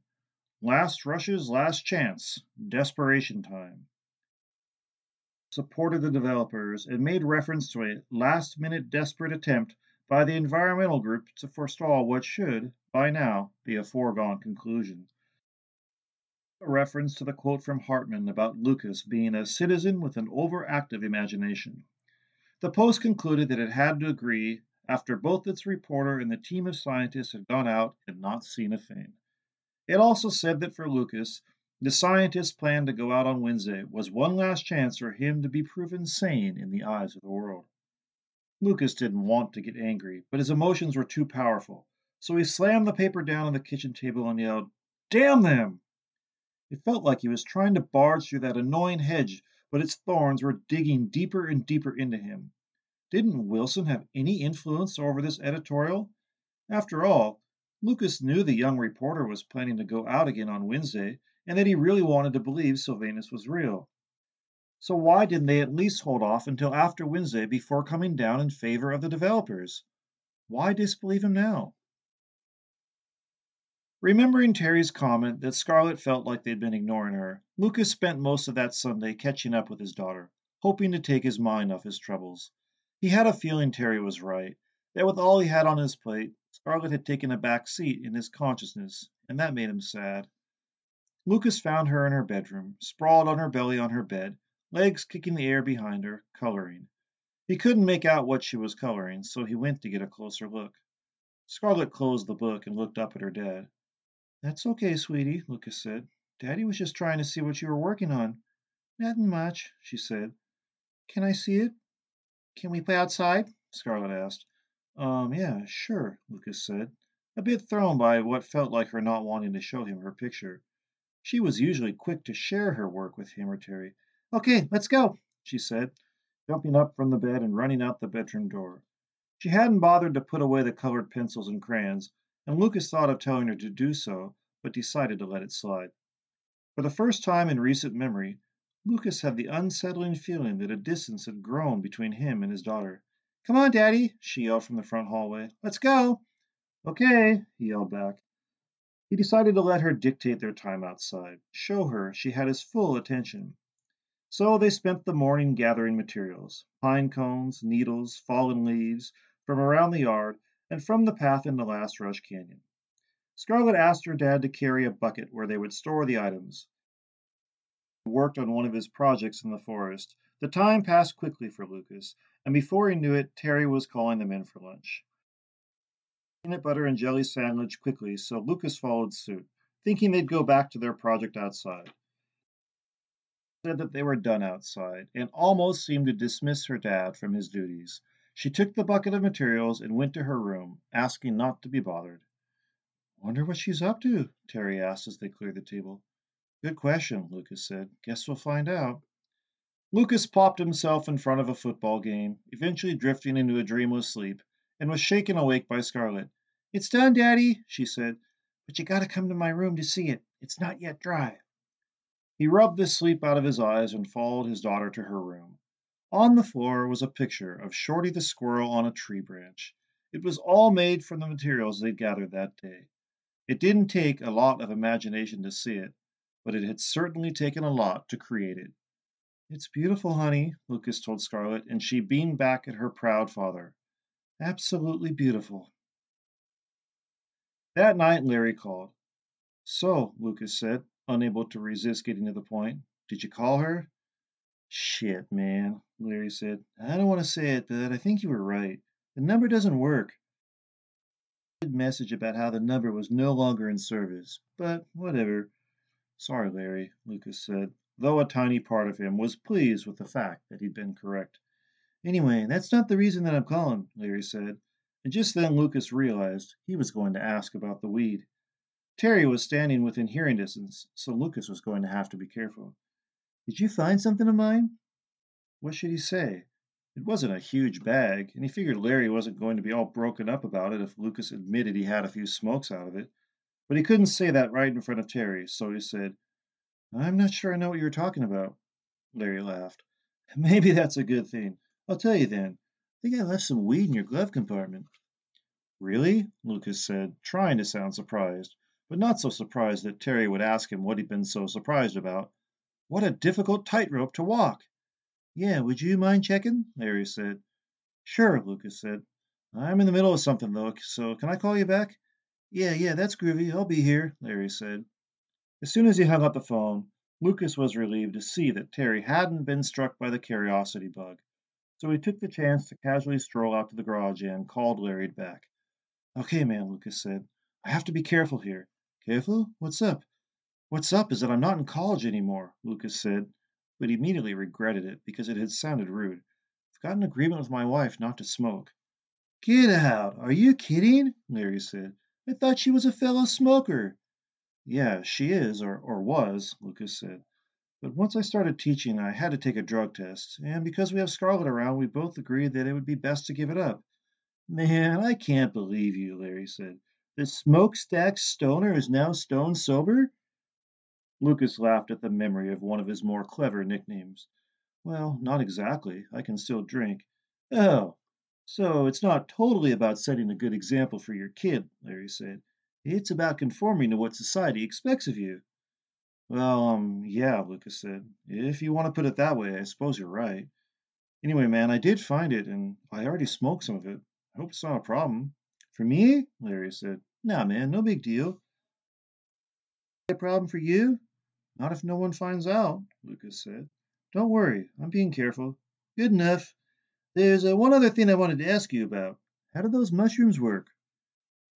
Last Rush's Last Chance Desperation Time. Supported the developers and made reference to a last minute desperate attempt by the environmental group to forestall what should, by now, be a foregone conclusion a reference to the quote from Hartman about Lucas being a citizen with an overactive imagination. The Post concluded that it had to agree after both its reporter and the team of scientists had gone out and not seen a thing. It also said that for Lucas, the scientist's plan to go out on Wednesday was one last chance for him to be proven sane in the eyes of the world. Lucas didn't want to get angry, but his emotions were too powerful, so he slammed the paper down on the kitchen table and yelled, Damn them! It felt like he was trying to barge through that annoying hedge, but its thorns were digging deeper and deeper into him. Didn't Wilson have any influence over this editorial? After all, Lucas knew the young reporter was planning to go out again on Wednesday, and that he really wanted to believe Sylvanus was real. So why didn't they at least hold off until after Wednesday before coming down in favor of the developers? Why disbelieve him now? Remembering Terry's comment that Scarlett felt like they'd been ignoring her, Lucas spent most of that Sunday catching up with his daughter, hoping to take his mind off his troubles. He had a feeling Terry was right, that with all he had on his plate, Scarlett had taken a back seat in his consciousness, and that made him sad. Lucas found her in her bedroom, sprawled on her belly on her bed, legs kicking the air behind her, coloring. He couldn't make out what she was coloring, so he went to get a closer look. Scarlett closed the book and looked up at her dad. That's okay, sweetie, Lucas said. Daddy was just trying to see what you were working on. Nothing much, she said. Can I see it? Can we play outside? Scarlett asked. Um, yeah, sure, Lucas said, a bit thrown by what felt like her not wanting to show him her picture. She was usually quick to share her work with him or Terry. Okay, let's go, she said, jumping up from the bed and running out the bedroom door. She hadn't bothered to put away the colored pencils and crayons, and Lucas thought of telling her to do so, but decided to let it slide. For the first time in recent memory, Lucas had the unsettling feeling that a distance had grown between him and his daughter. Come on, Daddy, she yelled from the front hallway. Let's go. Okay, he yelled back. He decided to let her dictate their time outside, show her she had his full attention. So they spent the morning gathering materials pine cones, needles, fallen leaves from around the yard and from the path into Last Rush Canyon. Scarlett asked her dad to carry a bucket where they would store the items. Worked on one of his projects in the forest. The time passed quickly for Lucas, and before he knew it, Terry was calling them in for lunch. Peanut butter and jelly sandwich quickly, so Lucas followed suit, thinking they'd go back to their project outside. Said that they were done outside, and almost seemed to dismiss her dad from his duties. She took the bucket of materials and went to her room, asking not to be bothered. Wonder what she's up to, Terry asked as they cleared the table. Good question, Lucas said. Guess we'll find out. Lucas popped himself in front of a football game, eventually drifting into a dreamless sleep, and was shaken awake by Scarlett. It's done, Daddy, she said, but you gotta come to my room to see it. It's not yet dry. He rubbed the sleep out of his eyes and followed his daughter to her room. On the floor was a picture of Shorty the squirrel on a tree branch. It was all made from the materials they'd gathered that day. It didn't take a lot of imagination to see it, but it had certainly taken a lot to create it. It's beautiful, honey, Lucas told Scarlett, and she beamed back at her proud father. Absolutely beautiful. That night, Larry called. So, Lucas said, unable to resist getting to the point, did you call her? Shit, man, Larry said. I don't want to say it, but I think you were right. The number doesn't work. Message about how the number was no longer in service, but whatever. Sorry, Larry, Lucas said, though a tiny part of him was pleased with the fact that he'd been correct. Anyway, that's not the reason that I'm calling, Larry said, and just then Lucas realized he was going to ask about the weed. Terry was standing within hearing distance, so Lucas was going to have to be careful. Did you find something of mine? What should he say? It wasn't a huge bag, and he figured Larry wasn't going to be all broken up about it if Lucas admitted he had a few smokes out of it. But he couldn't say that right in front of Terry, so he said, I'm not sure I know what you're talking about. Larry laughed. Maybe that's a good thing. I'll tell you then. I think I left some weed in your glove compartment. Really? Lucas said, trying to sound surprised, but not so surprised that Terry would ask him what he'd been so surprised about. What a difficult tightrope to walk! Yeah, would you mind checking? Larry said. Sure, Lucas said. I'm in the middle of something, though, so can I call you back? Yeah, yeah, that's groovy. I'll be here, Larry said. As soon as he hung up the phone, Lucas was relieved to see that Terry hadn't been struck by the curiosity bug, so he took the chance to casually stroll out to the garage and called Larry back. Okay, man, Lucas said. I have to be careful here. Careful? What's up? What's up is that I'm not in college anymore, Lucas said, but he immediately regretted it because it had sounded rude. I've got an agreement with my wife not to smoke. Get out! Are you kidding? Larry said. I thought she was a fellow smoker. Yeah, she is, or, was, Lucas said. But once I started teaching, I had to take a drug test, and because we have Scarlett around, we both agreed that it would be best to give it up. Man, I can't believe you, Larry said. The smokestack stoner is now stone sober? Lucas laughed at the memory of one of his more clever nicknames. Well, not exactly. I can still drink. Oh, so it's not totally about setting a good example for your kid, Larry said. It's about conforming to what society expects of you. Well, um, yeah, Lucas said. If you want to put it that way, I suppose you're right. Anyway, man, I did find it, and I already smoked some of it. I hope it's not a problem. For me? Larry said. Nah, man, no big deal. A problem for you? Not if no one finds out, Lucas said. Don't worry, I'm being careful. Good enough. There's uh, one other thing I wanted to ask you about. How do those mushrooms work?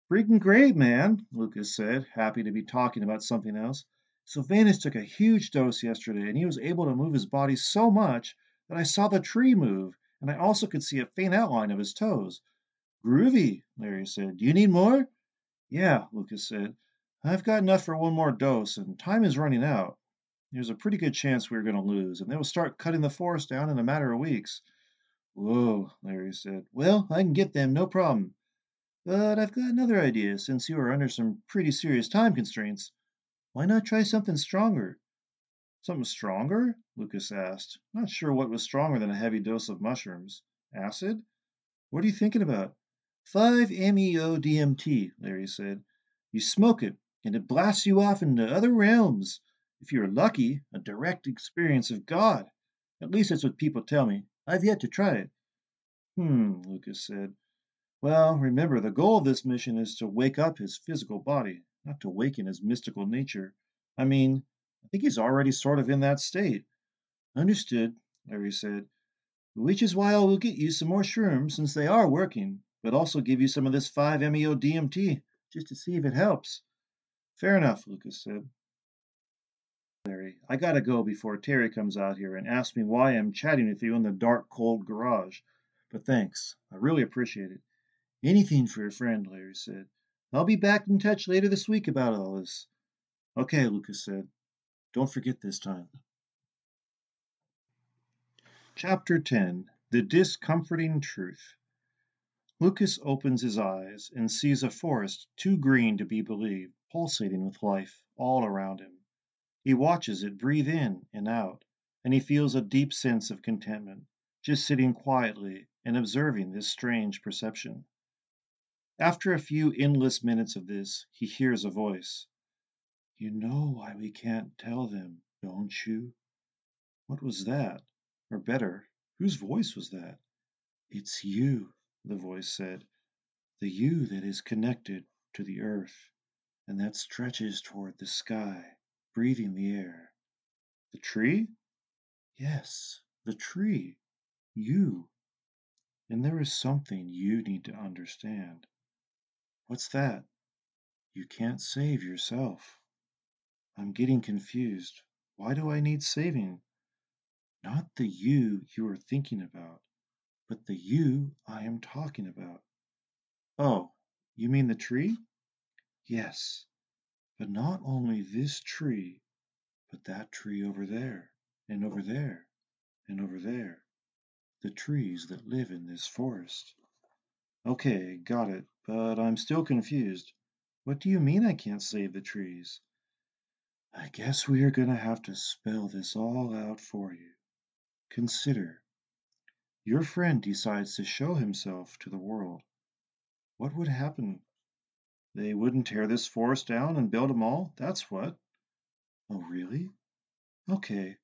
Freaking great, man, Lucas said, happy to be talking about something else. Sylvanus took a huge dose yesterday, and he was able to move his body so much that I saw the tree move, and I also could see a faint outline of his toes. Groovy, Larry said. Do you need more? Yeah, Lucas said. I've got enough for one more dose, and time is running out. There's a pretty good chance we're going to lose, and they will start cutting the forest down in a matter of weeks. Whoa, Larry said. Well, I can get them, no problem. But I've got another idea, since you are under some pretty serious time constraints. Why not try something stronger? Something stronger? Lucas asked, not sure what was stronger than a heavy dose of mushrooms. Acid? What are you thinking about? 5-MeO-DMT, Larry said. You smoke it, and it blasts you off into other realms. If you're lucky, a direct experience of God. At least that's what people tell me. I've yet to try it. Hmm, Lucas said. Well, remember, the goal of this mission is to wake up his physical body, not to waken his mystical nature. I mean, I think he's already sort of in that state. Understood, Larry said. Which is why I will get you some more shrooms, since they are working, but also give you some of this 5-MeO DMT, just to see if it helps. Fair enough, Lucas said. Larry, I gotta go before Terry comes out here and asks me why I'm chatting with you in the dark, cold garage. But thanks. I really appreciate it. Anything for a friend, Larry said. I'll be back in touch later this week about all this. Okay, Lucas said. Don't forget this time. Chapter 10 The Discomforting Truth Lucas opens his eyes and sees a forest too green to be believed, pulsating with life all around him. He watches it breathe in and out, and he feels a deep sense of contentment, just sitting quietly and observing this strange perception. After a few endless minutes of this, he hears a voice. You know why we can't tell them, don't you? What was that? Or better, whose voice was that? It's you, the voice said. The you that is connected to the earth, and that stretches toward the sky, breathing the air. The tree? Yes, the tree. You. And there is something you need to understand. What's that? You can't save yourself. I'm getting confused. Why do I need saving? Not the you you are thinking about, but the you I am talking about. Oh, you mean the tree? Yes, but not only this tree, but that tree over there, and over there, and over there. The trees that live in this forest. Okay, got it, but I'm still confused. What do you mean I can't save the trees? I guess we are going to have to spell this all out for you. Consider. Your friend decides to show himself to the world. What would happen? They wouldn't tear this forest down and build a mall, that's what. Oh, really? Okay,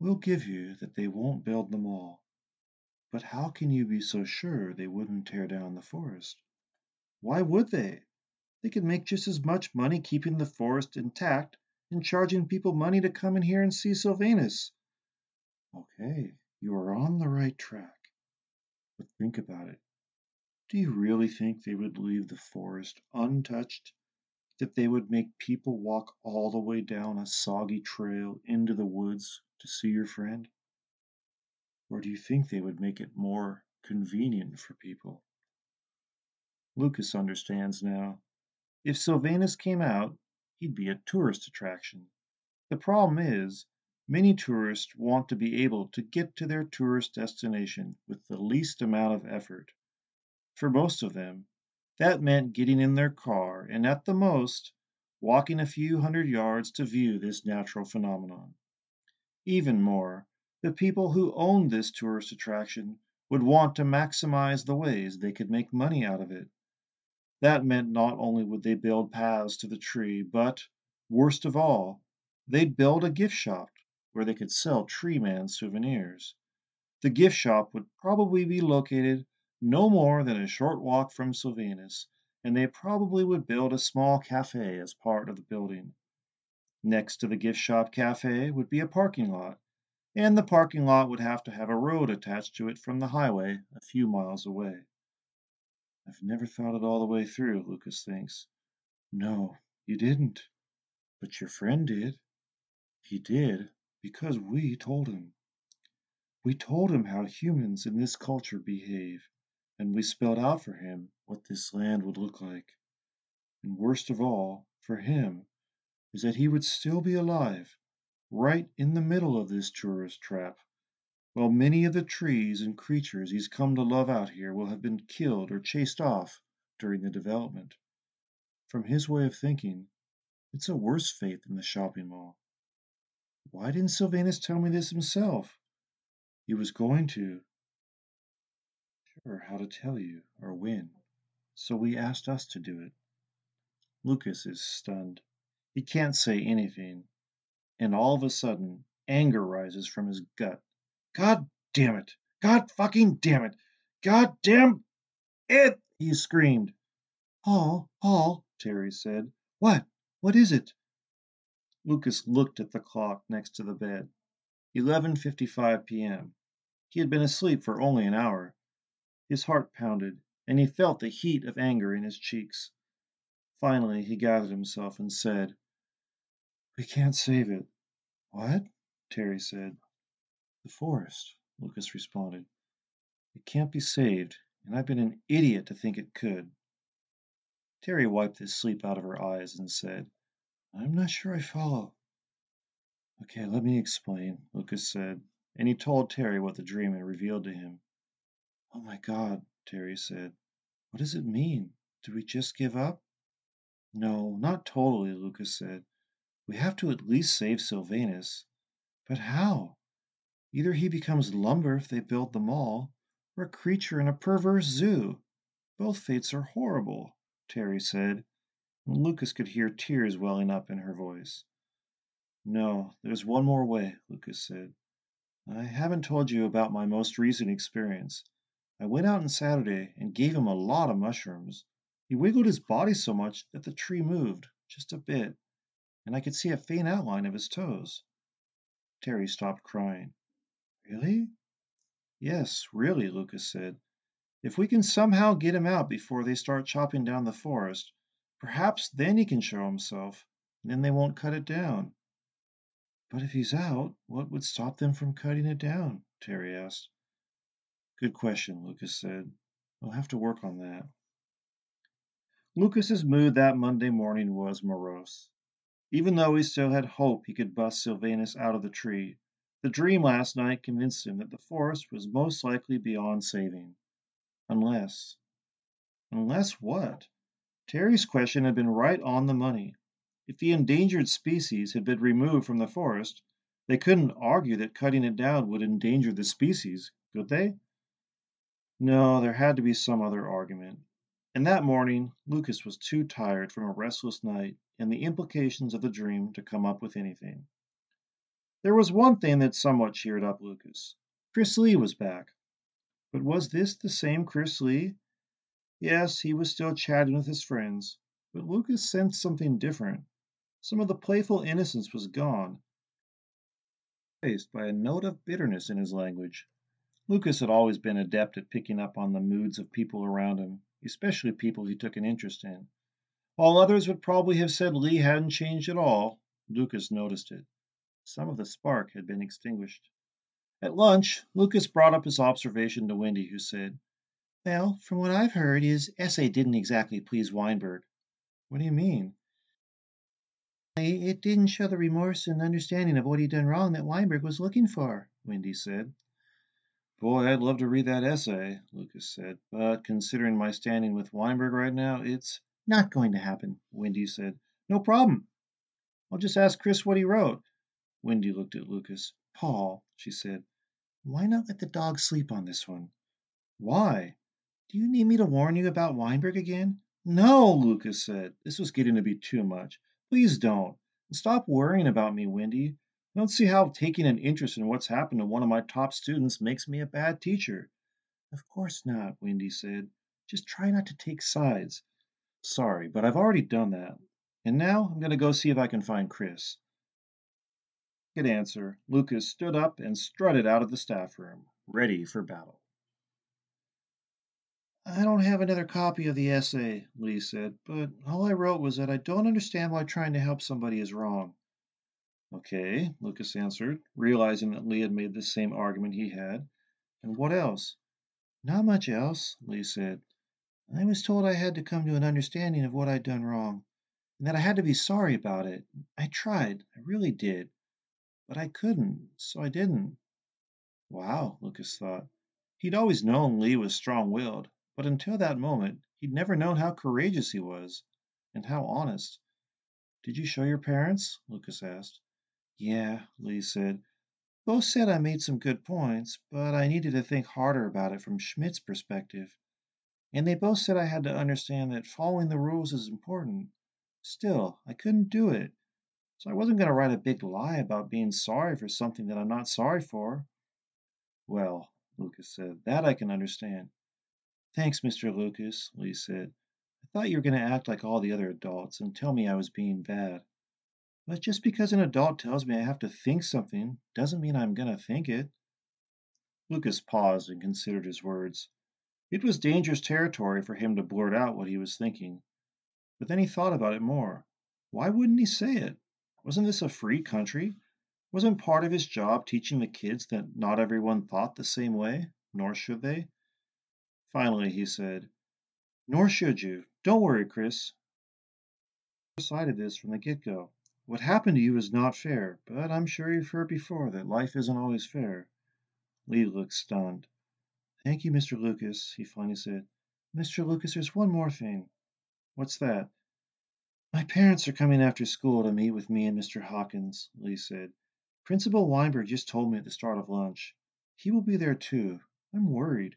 we'll give you that they won't build the mall. But how can you be so sure they wouldn't tear down the forest? Why would they? They could make just as much money keeping the forest intact and charging people money to come in here and see Sylvanus. Okay, you are on the right track. But think about it. Do you really think they would leave the forest untouched? That they would make people walk all the way down a soggy trail into the woods to see your friend? Or do you think they would make it more convenient for people? Lucas understands now. If Sylvanus came out, he'd be a tourist attraction. The problem is, many tourists want to be able to get to their tourist destination with the least amount of effort. For most of them, that meant getting in their car and at the most, walking a few hundred yards to view this natural phenomenon. Even more, the people who owned this tourist attraction would want to maximize the ways they could make money out of it. That meant not only would they build paths to the tree, but, worst of all, they'd build a gift shop where they could sell Tree Man souvenirs. The gift shop would probably be located no more than a short walk from Sylvanus, and they probably would build a small cafe as part of the building. Next to the gift shop cafe would be a parking lot, and the parking lot would have to have a road attached to it from the highway a few miles away. I've never thought it all the way through, Lucas thinks. No, you didn't. But your friend did. He did because we told him. We told him how humans in this culture behave, and we spelled out for him what this land would look like. And worst of all, for him, is that he would still be alive, right in the middle of this tourist trap, while many of the trees and creatures he's come to love out here will have been killed or chased off during the development. From his way of thinking, it's a worse fate than the shopping mall. Why didn't Sylvanus tell me this himself? He was going to. Sure how to tell you or when, so we asked us to do it. Lucas is stunned. He can't say anything, and all of a sudden anger rises from his gut. God damn it! God fucking damn it! God damn it! he screamed. Paul, Paul, Terry said. What? What is it? Lucas looked at the clock next to the bed. 11:55 p.m. He had been asleep for only an hour. His heart pounded, and he felt the heat of anger in his cheeks. Finally he gathered himself and said, "We can't save it." "What?" Terry said. "The forest," Lucas responded. "It can't be saved, and I've been an idiot to think it could." Terry wiped the sleep out of her eyes and said, "I'm not sure I follow." "Okay, let me explain," Lucas said, and he told Terry what the dream had revealed to him. "Oh my God," Terry said. "What does it mean? Do we just give up?" "No, not totally," Lucas said. "We have to at least save Sylvanus. But how? Either he becomes lumber if they build the mall, or a creature in a perverse zoo. Both fates are horrible," Terry said, and Lucas could hear tears welling up in her voice. "No, there's one more way," Lucas said. "I haven't told you about my most recent experience. I went out on Saturday and gave him a lot of mushrooms. He wiggled his body so much that the tree moved, just a bit, and I could see a faint outline of his toes." Terry stopped crying. "Really?" "Yes, really," Lucas said. "If we can somehow get him out before they start chopping down the forest, perhaps then he can show himself, and then they won't cut it down." "But if he's out, what would stop them from cutting it down?" Terry asked. "Good question," Lucas said. "We'll have to work on that." Lucas's mood that Monday morning was morose. Even though he still had hope he could bust Sylvanus out of the tree, the dream last night convinced him that the forest was most likely beyond saving. Unless unless what? Terry's question had been right on the money. If the endangered species had been removed from the forest, they couldn't argue that cutting it down would endanger the species, could they? No, there had to be some other argument. And that morning Lucas was too tired from a restless night and the implications of the dream to come up with anything. There was one thing that somewhat cheered up Lucas. Chris Lee was back. But was this the same Chris Lee? Yes, he was still chatting with his friends, but Lucas sensed something different. Some of the playful innocence was gone, replaced by a note of bitterness in his language. Lucas had always been adept at picking up on the moods of people around him, especially people he took an interest in. While others would probably have said Lee hadn't changed at all, Lucas noticed it. Some of the spark had been extinguished. At lunch, Lucas brought up his observation to Wendy, who said, Well, from what I've heard, his essay didn't exactly please Weinberg. What do you mean? It didn't show the remorse and understanding of what he'd done wrong that Weinberg was looking for, Wendy said. Boy, I'd love to read that essay, Lucas said, but considering my standing with Weinberg right now, it's not going to happen, Wendy said. No problem. I'll just ask Chris what he wrote. Wendy looked at Lucas. Paul, she said, Why not let the dog sleep on this one? Why? Do you need me to warn you about Weinberg again? No, Lucas said. This was getting to be too much. Please don't. Stop worrying about me, Wendy. I don't see how taking an interest in what's happened to one of my top students makes me a bad teacher. Of course not, Wendy said. Just try not to take sides. Sorry, but I've already done that. And now I'm going to go see if I can find Chris. Good answer. Lucas stood up and strutted out of the staff room, ready for battle. I don't have another copy of the essay, Lee said, but all I wrote was that I don't understand why trying to help somebody is wrong. Okay, Lucas answered, realizing that Lee had made the same argument he had. And what else? Not much else, Lee said. I was told I had to come to an understanding of what I'd done wrong, and that I had to be sorry about it. I tried, I really did. But I couldn't, so I didn't. Wow, Lucas thought. He'd always known Lee was strong willed, but until that moment he'd never known how courageous he was, and how honest. Did you show your parents? Lucas asked. Yeah, Lee said. Both said I made some good points, but I needed to think harder about it from Schmidt's perspective. And they both said I had to understand that following the rules is important. Still, I couldn't do it so I wasn't going to write a big lie about being sorry for something that I'm not sorry for. Well, Lucas said, that I can understand. Thanks, Mr. Lucas, Lee said. I thought you were going to act like all the other adults and tell me I was being bad. But just because an adult tells me I have to think something doesn't mean I'm going to think it. Lucas paused and considered his words. It was dangerous territory for him to blurt out what he was thinking. But then he thought about it more. Why wouldn't he say it? Wasn't this a free country? Wasn't part of his job teaching the kids that not everyone thought the same way, nor should they? Finally, he said, Nor should you. Don't worry, Chris. I decided this from the get go. What happened to you is not fair, but I'm sure you've heard before that life isn't always fair. Lee looked stunned. Thank you, Mr. Lucas, he finally said. Mr. Lucas, there's one more thing. What's that? My parents are coming after school to meet with me and Mr. Hawkins, Lee said. Principal Weinberg just told me at the start of lunch. He will be there too. I'm worried.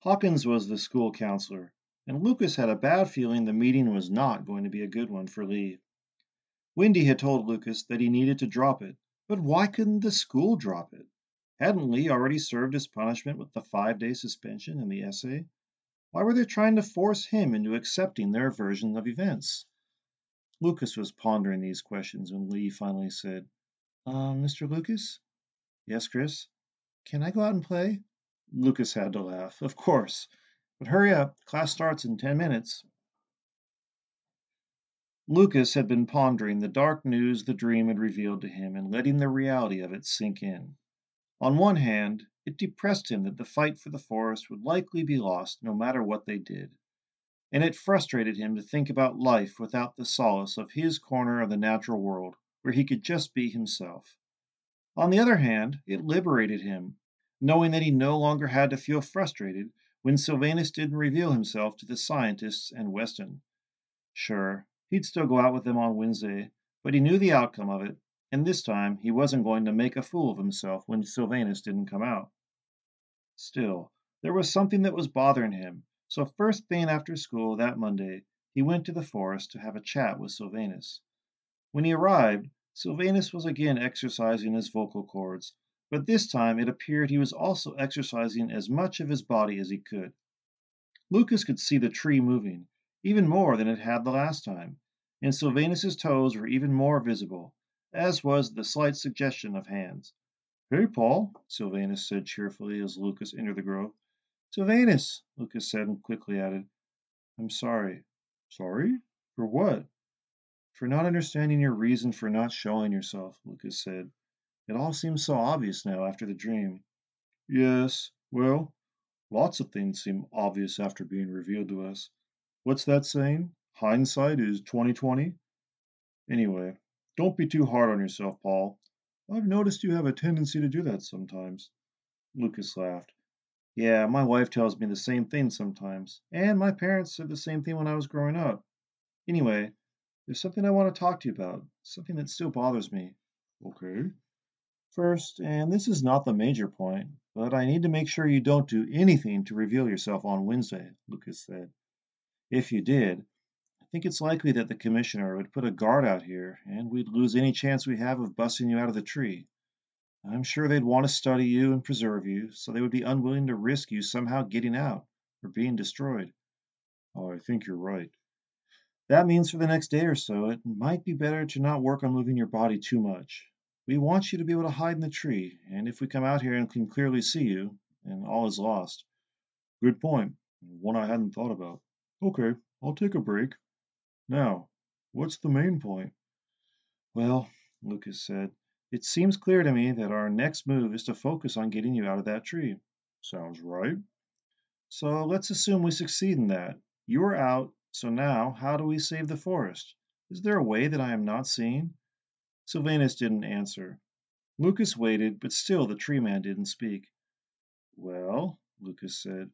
Hawkins was the school counselor, and Lucas had a bad feeling the meeting was not going to be a good one for Lee. Wendy had told Lucas that he needed to drop it, but why couldn't the school drop it? Hadn't Lee already served his punishment with the five day suspension and the essay? Why were they trying to force him into accepting their version of events? Lucas was pondering these questions when Lee finally said, uh, Mr. Lucas? Yes, Chris? Can I go out and play? Lucas had to laugh. Of course. But hurry up. Class starts in ten minutes. Lucas had been pondering the dark news the dream had revealed to him and letting the reality of it sink in. On one hand, it depressed him that the fight for the forest would likely be lost no matter what they did and it frustrated him to think about life without the solace of his corner of the natural world where he could just be himself. On the other hand, it liberated him, knowing that he no longer had to feel frustrated when Sylvanus didn't reveal himself to the scientists and Weston. Sure, he'd still go out with them on Wednesday, but he knew the outcome of it, and this time he wasn't going to make a fool of himself when Sylvanus didn't come out. Still, there was something that was bothering him, so first thing after school that Monday, he went to the forest to have a chat with Sylvanus. When he arrived, Sylvanus was again exercising his vocal cords, but this time it appeared he was also exercising as much of his body as he could. Lucas could see the tree moving, even more than it had the last time, and Sylvanus's toes were even more visible, as was the slight suggestion of hands. Hey, Paul, Sylvanus said cheerfully as Lucas entered the grove. Sylvanus, Lucas said, and quickly added, I'm sorry. Sorry? For what? For not understanding your reason for not showing yourself, Lucas said. It all seems so obvious now after the dream. Yes, well, lots of things seem obvious after being revealed to us. What's that saying? Hindsight is 2020? Anyway, don't be too hard on yourself, Paul. I've noticed you have a tendency to do that sometimes. Lucas laughed. Yeah, my wife tells me the same thing sometimes, and my parents said the same thing when I was growing up. Anyway, there's something I want to talk to you about, something that still bothers me. Okay. First, and this is not the major point, but I need to make sure you don't do anything to reveal yourself on Wednesday, Lucas said. If you did, I think it's likely that the commissioner would put a guard out here, and we'd lose any chance we have of busting you out of the tree. I'm sure they'd want to study you and preserve you, so they would be unwilling to risk you somehow getting out or being destroyed. Oh, I think you're right. That means for the next day or so, it might be better to not work on moving your body too much. We want you to be able to hide in the tree, and if we come out here and can clearly see you, then all is lost. Good point. One I hadn't thought about. Okay, I'll take a break. Now, what's the main point? Well, Lucas said, it seems clear to me that our next move is to focus on getting you out of that tree. Sounds right. So let's assume we succeed in that. You are out, so now how do we save the forest? Is there a way that I am not seeing? Sylvanus didn't answer. Lucas waited, but still the tree man didn't speak. Well, Lucas said.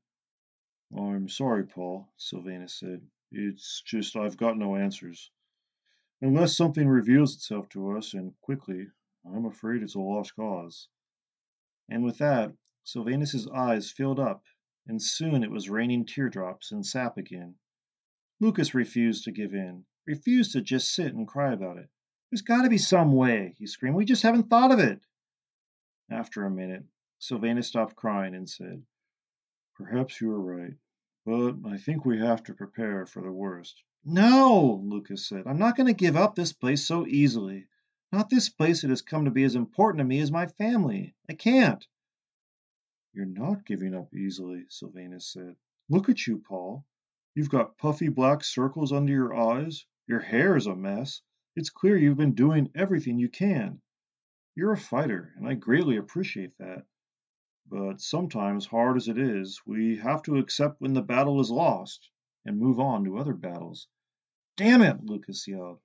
I'm sorry, Paul, Sylvanus said. It's just I've got no answers. Unless something reveals itself to us, and quickly, I'm afraid it's a lost cause. And with that, Sylvanus's eyes filled up, and soon it was raining teardrops and sap again. Lucas refused to give in, refused to just sit and cry about it. There's got to be some way, he screamed. We just haven't thought of it. After a minute, Sylvanus stopped crying and said, Perhaps you are right, but I think we have to prepare for the worst. No, Lucas said. I'm not going to give up this place so easily. Not this place that has come to be as important to me as my family. I can't. You're not giving up easily, Sylvanus said. Look at you, Paul. You've got puffy black circles under your eyes. Your hair is a mess. It's clear you've been doing everything you can. You're a fighter, and I greatly appreciate that. But sometimes, hard as it is, we have to accept when the battle is lost and move on to other battles. Damn it, Lucas yelled.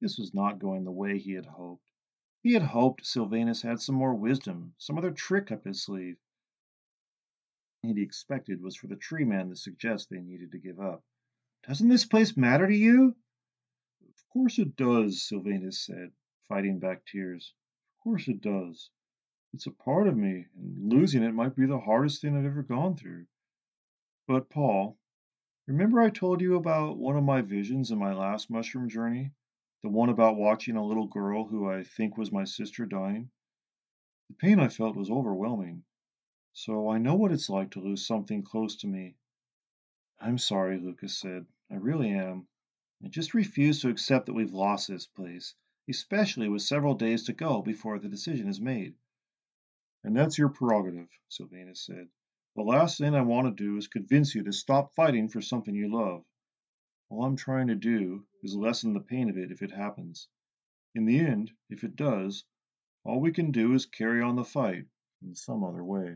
This was not going the way he had hoped. He had hoped Sylvanus had some more wisdom, some other trick up his sleeve. What he expected was for the tree man to suggest they needed to give up. Doesn't this place matter to you? Of course it does, Sylvanus said, fighting back tears. Of course it does. It's a part of me, and losing it might be the hardest thing I've ever gone through. But, Paul, remember I told you about one of my visions in my last mushroom journey? The one about watching a little girl who I think was my sister dying. The pain I felt was overwhelming. So I know what it's like to lose something close to me. I'm sorry, Lucas said. I really am. I just refuse to accept that we've lost this place, especially with several days to go before the decision is made. And that's your prerogative, Sylvanus said. The last thing I want to do is convince you to stop fighting for something you love. All I'm trying to do is lessen the pain of it if it happens. In the end, if it does, all we can do is carry on the fight in some other way.